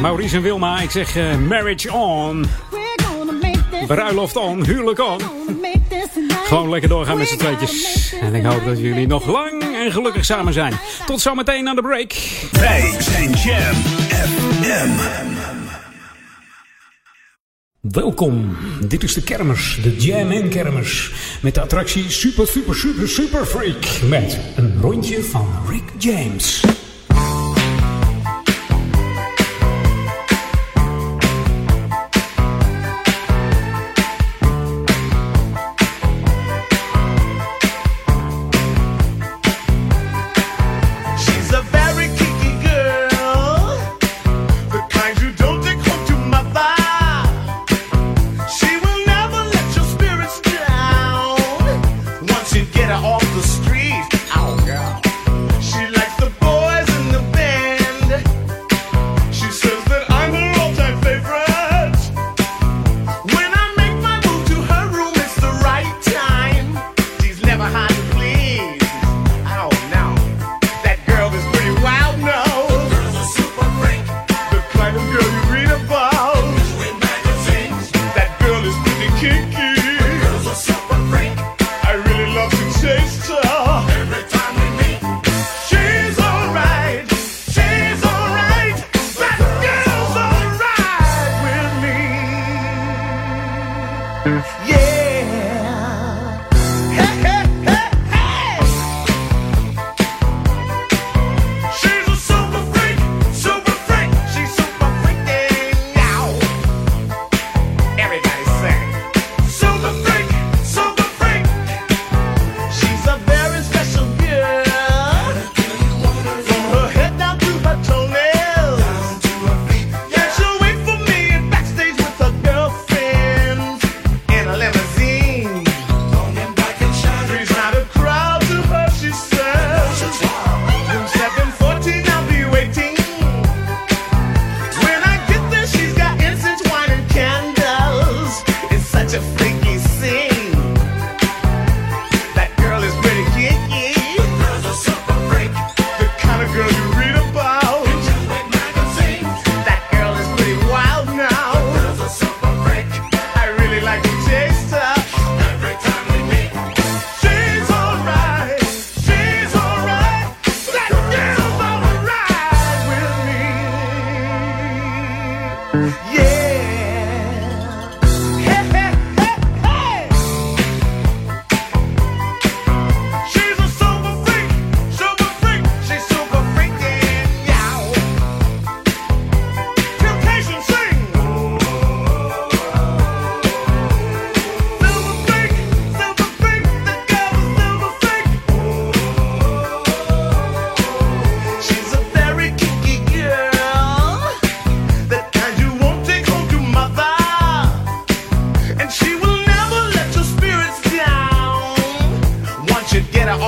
Maurice en Wilma, ik zeg eh, marriage on. Bruiloft on, huwelijk on. Gewoon lekker doorgaan met z'n tweetjes. En ik hoop dat jullie nog lang en gelukkig samen zijn. Tot zometeen aan de break. Wij zijn Jam FM. Welkom, dit is de kermis, de Jam in kermis. Met de attractie Super Super Super Super Freak. Met een rondje van Rick James.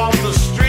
on the street.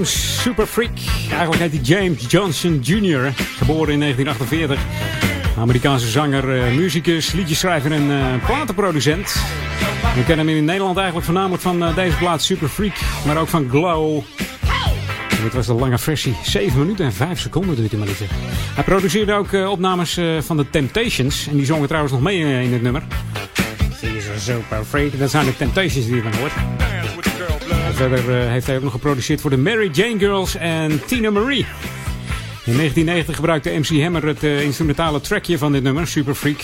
James, super freak. Eigenlijk heet hij James Johnson Jr., geboren in 1948. Amerikaanse zanger, eh, muzikus, liedjeschrijver en eh, platenproducent. We kennen hem in Nederland eigenlijk voornamelijk van eh, deze plaat Super Freak, maar ook van Glow. En dit was de lange versie. 7 minuten en 5 seconden duurt hij maar niet. Hij produceerde ook opnames van de Temptations. En die zongen trouwens nog mee in het nummer. A super freak. Dat zijn de Temptations die je dan hoort. Verder eh, heeft hij ook nog geproduceerd voor de Mary Jane Girls en Tina Marie. In 1990 gebruikte MC Hammer het eh, instrumentale trackje van dit nummer, Super Freak.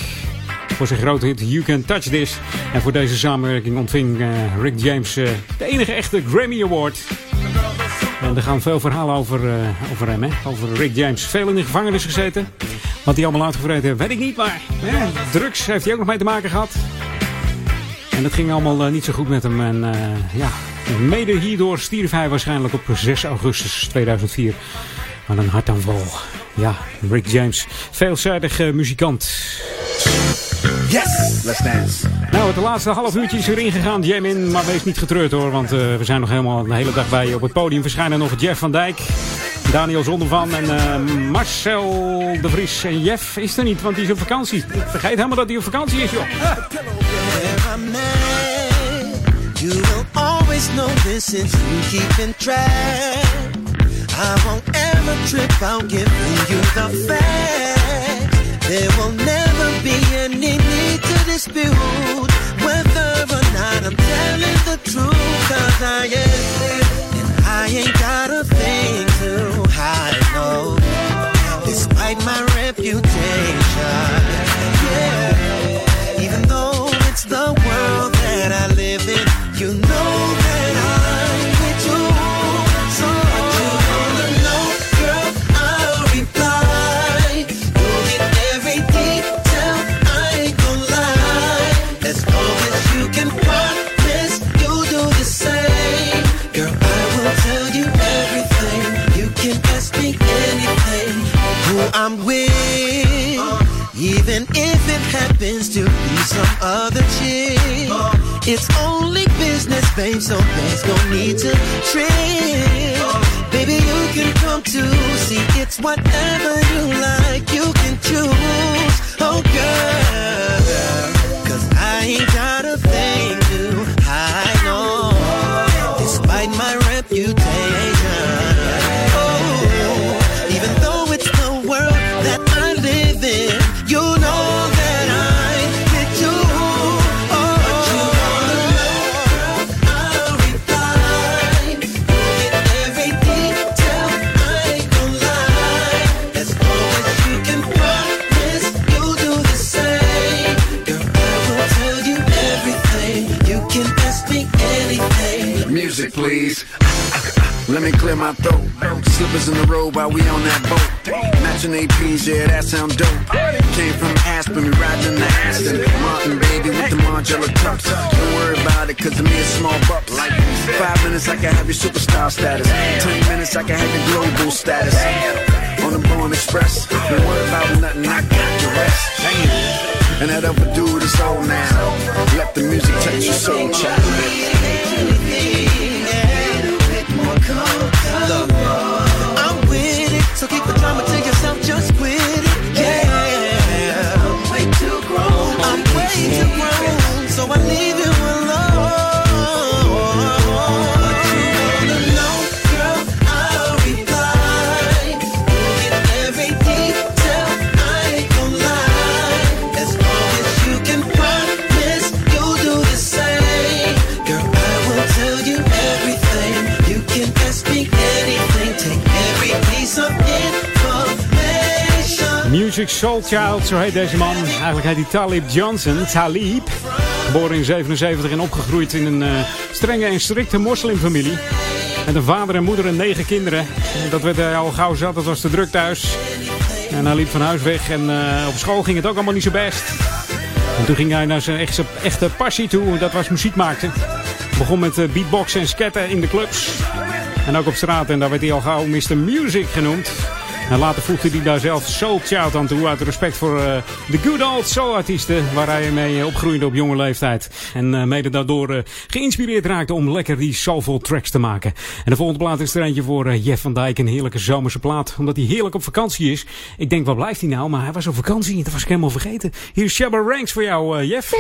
Voor zijn grote hit You Can Touch This. En voor deze samenwerking ontving eh, Rick James de enige echte Grammy Award. En er gaan veel verhalen over, over hem, hè? over Rick James. Veel in de gevangenis gezeten. Wat hij allemaal uitgevreten heeft, weet ik niet. Maar drugs heeft hij ook nog mee te maken gehad. En dat ging allemaal niet zo goed met hem. En ja, mede hierdoor stierf hij waarschijnlijk op 6 augustus 2004 aan een hartaanval. Ja, Rick James, veelzijdig eh, muzikant. Yes! Let's dance. Nou, het laatste half uurtje is erin gegaan, Jam in. Maar wees niet getreurd hoor, want eh, we zijn nog helemaal de hele dag bij je. Op het podium verschijnen nog Jeff van Dijk, Daniel Zondervan en eh, Marcel de Vries. En Jeff is er niet, want die is op vakantie. Ik vergeet helemaal dat hij op vakantie is, joh. Always know this since you keep in track. I won't ever trip out giving you the facts. There will never be any need to dispute whether or not I'm telling the truth. Cause I am, and I ain't got a thing to hide, no. Despite my reputation, yeah. Even though it's the world that I live in, some other chick, it's only business, babe. So there's no need to trip. Baby, you can come too. See, it's whatever you like. You can choose. Oh, girl. Cause I ain't got Me clear my throat. Slippers in the road while we on that boat. Matching APs, yeah, that sound dope. Came from Aspen, we riding in the Aston. Martin, baby, with the Margiela tux. Don't worry about it, cause me it's small bucks. Like five minutes, I can have your superstar status. Ten minutes, I can have your global status. On the Born Express, don't worry about nothing, I got the rest. And that other dude is old now. Let the music touch your soul, child. So keep the drama Music Soul Child, zo heet deze man. Eigenlijk heet hij Talib Johnson. Talib. Geboren in 77 en opgegroeid in een eh, strenge en strikte moslimfamilie. Met een vader en moeder en negen kinderen. En dat werd hij al gauw zat, dat was te druk thuis. En hij liep van huis weg en eh, op school ging het ook allemaal niet zo best. En toen ging hij naar zijn echte, echte passie toe, dat was muziek maken. Begon met eh, beatboxen en sketten in de clubs. En ook op straat, en daar werd hij al gauw Mr. Music genoemd. En later voegde hij daar zelf Soul Child aan toe. Uit respect voor eh, de good old soul-artiesten. Waar hij mee eh, opgroeide op jonge leeftijd. En eh, mede daardoor eh, geïnspireerd raakte om lekker die soulful tracks te maken. En de volgende plaat is er eentje voor eh, Jeff van Dijk. Een heerlijke zomerse plaat. Omdat hij heerlijk op vakantie is. Ik denk, waar blijft hij nou? Maar hij was op vakantie. Dat was ik helemaal vergeten. Hier is Shabba Ranks voor jou, eh, Jeff.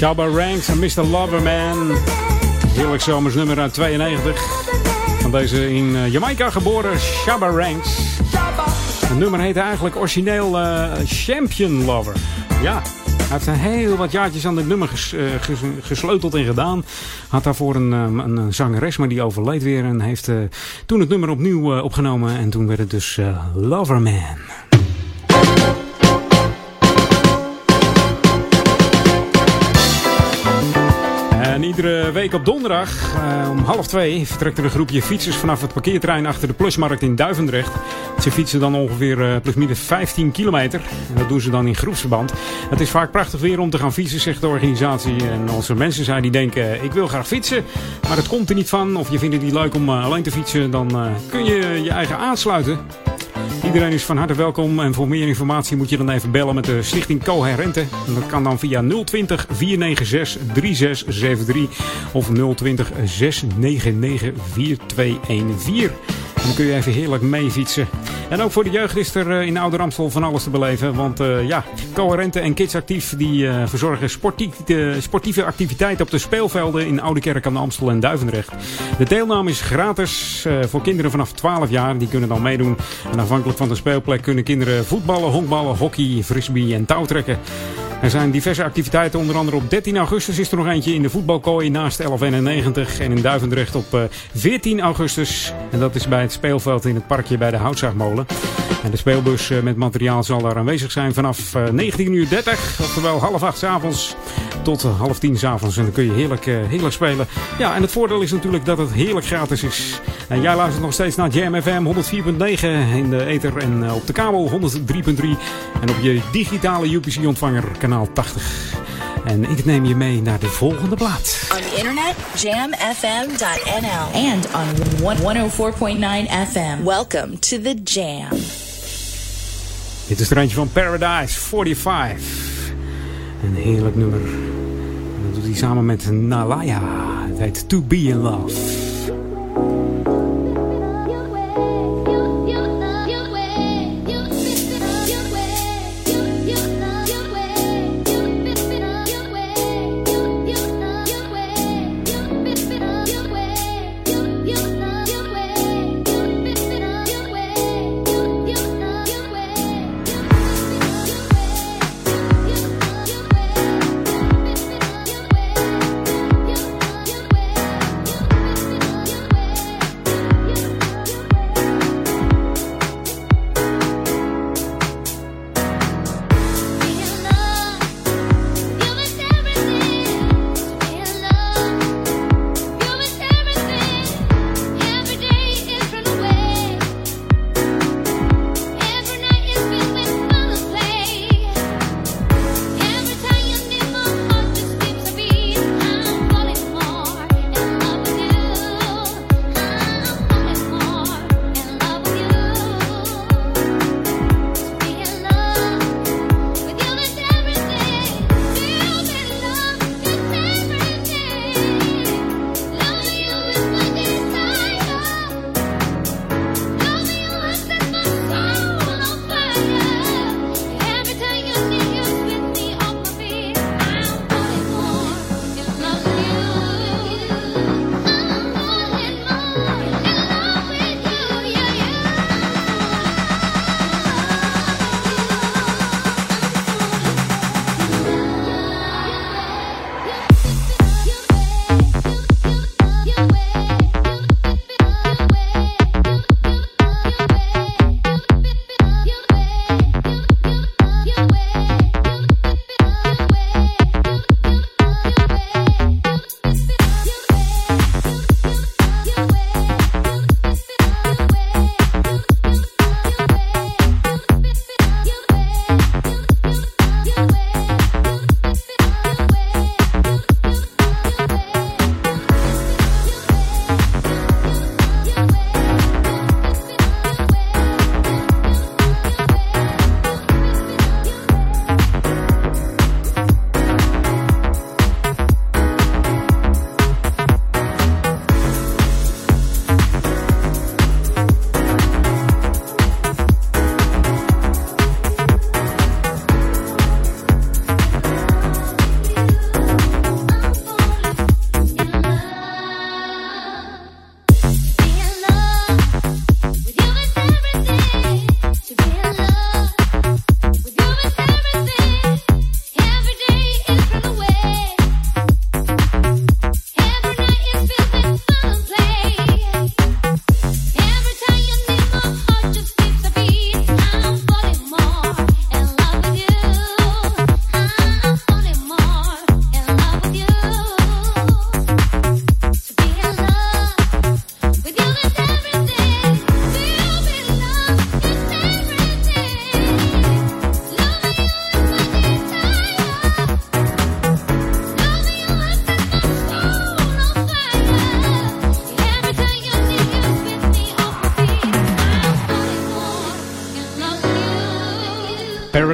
Shabba Ranks en Mr. Loverman. Heerlijk zomers nummer uit 92. Van deze in eh, Jamaica geboren Shabba Ranks. Het nummer heette eigenlijk origineel eh, Champion Lover. Ja, hij heeft een heel wat jaartjes aan dit nummer eh, ges- gesleuteld en gedaan. Had daarvoor een, een, zangeres, maar die overleed weer. En heeft toen het nummer opnieuw opgenomen. En toen werd het dus Loverman. Iedere week op donderdag eh, om half twee vertrekt er een groepje fietsers vanaf het parkeerterrein achter de Plusmarkt in Duivendrecht. Ze fietsen dan ongeveer eh plusminus 15 kilometer. En dat doen ze dan in groepsverband. Het is vaak prachtig weer om te gaan fietsen, zegt de organisatie. En als er mensen zijn die denken, ik wil graag fietsen, maar het komt er niet van. Of je vindt het niet leuk om eh, alleen te fietsen, dan kun je je eigen aansluiten. Iedereen is van harte welkom en voor meer informatie moet je dan even bellen met de Stichting Coherente. En dat kan dan via 020 496 3673 of 020 699 4214. En dan kun je even heerlijk mee fietsen. En ook voor de jeugd is er eh, in Ouder Amstel van alles te beleven. Want eh, ja, Coherente en Kids Actief die eh, verzorgen sportieve activiteiten op de speelvelden in Oude Kerk aan de Amstel en Duivendrecht. De deelname is gratis voor kinderen vanaf 12 jaar. Die kunnen dan meedoen. En afhankelijk van de speelplek kunnen kinderen voetballen, honkballen, hockey, frisbee en touwtrekken. Er zijn diverse activiteiten, onder andere op 13 augustus is er nog eentje in de voetbalkooi naast 1191 en in Duivendrecht op eh, 14 augustus. En dat is bij het speelveld in het parkje bij de Houtzaagmolen. En de speelbus eh, met materiaal zal daar aanwezig zijn vanaf eh, 19.30 uur, oftewel half acht 's avonds tot eh, half tien 's avonds. En dan kun je heerlijk, eh, heerlijk spelen. Ja, en het voordeel is natuurlijk dat het heerlijk gratis is. En jij luistert nog steeds naar Jam FM 104.9 in de ether en eh, op de kabel 103.3 en op je digitale UPC-ontvanger kanaal 80. En ik neem je mee naar de volgende plaat. On the internet, jamfm.nl. And on one- 104.9 FM. Welcome to the Jam. Dit is er eentje van Paradise 45. Een heerlijk nummer. En dat doet hij samen met Nalaya. Het heet To Be In Love.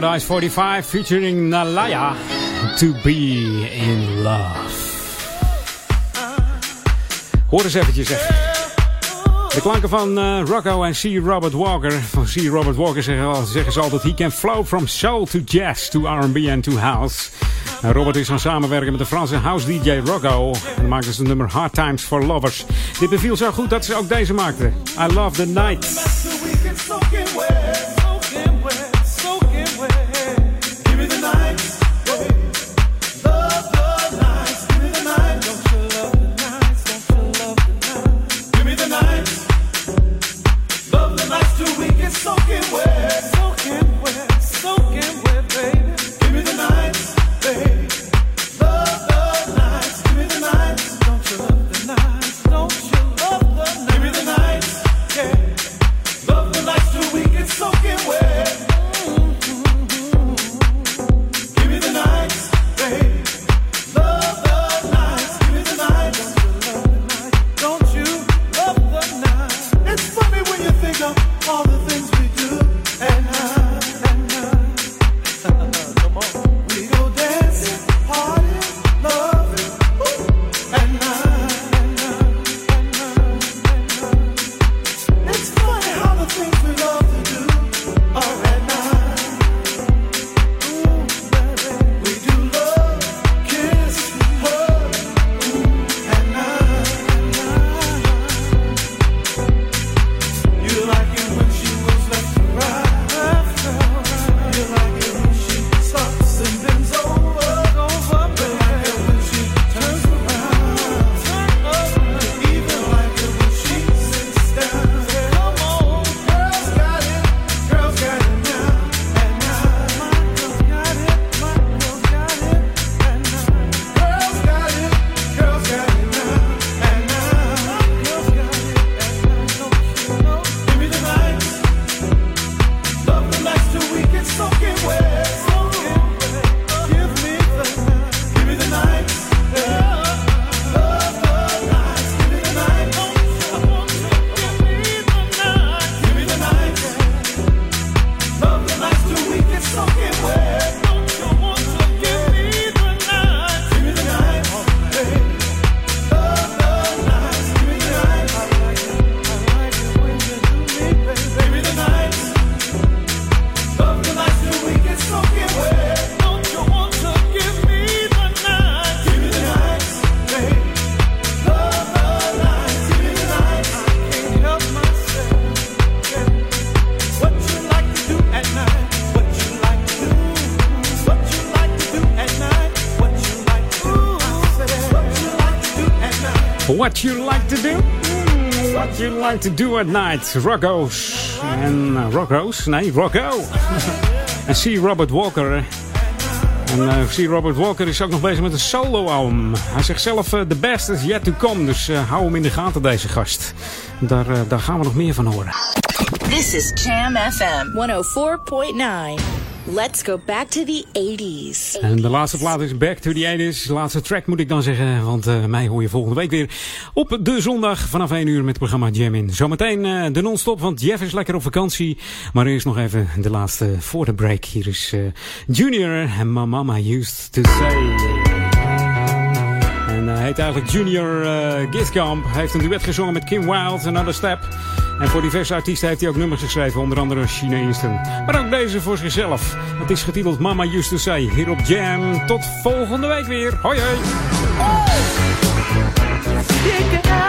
Paradise 45 featuring Nalaya. To be in love. Hoor eens eventjes. Zeg. De klanken van eh, Rocco en C. Robert Walker. Van C. Robert Walker zeggen, zeggen ze altijd... He can flow from soul to jazz, to R&B en to house. En Robert is gaan samenwerken met de Franse house DJ Rocco. En maakte ze het nummer Hard Times for Lovers. Dit beviel zo goed dat ze ook deze maakten. I Love the Night. What you like to do? What you like to do at night. Rocco's. En uh, Rocco's? Nee, Rocco. [LAUGHS] en C. Robert Walker. En eh, C. Robert Walker is ook nog bezig met een solo-album. Hij zegt zelf, eh, the best is yet to come. Dus eh, hou hem in de gaten, deze gast. Daar, eh, daar gaan we nog meer van horen. This is Jam FM 104.9. Let's go back to the 80s. En de laatste plaat is Back to the 80s. De laatste track moet ik dan zeggen. Want eh, mij hoor je volgende week weer op de zondag vanaf 1 uur met het programma Jam In. Zometeen eh, de non-stop, want Jeff is lekker op vakantie. Maar eerst nog even de laatste voor de break. Hier is eh, Junior en Mama Used to Say. En hij heet eigenlijk Junior eh Gitkamp. Hij heeft een duet gezongen met Kim Wilde, Another Step. En voor diverse artiesten heeft hij ook nummers geschreven, onder andere China Easton. Maar ook deze voor zichzelf. Het is getiteld Mama Used to Say, hier op Jam. Tot volgende week weer. Hoi hoi. Chegar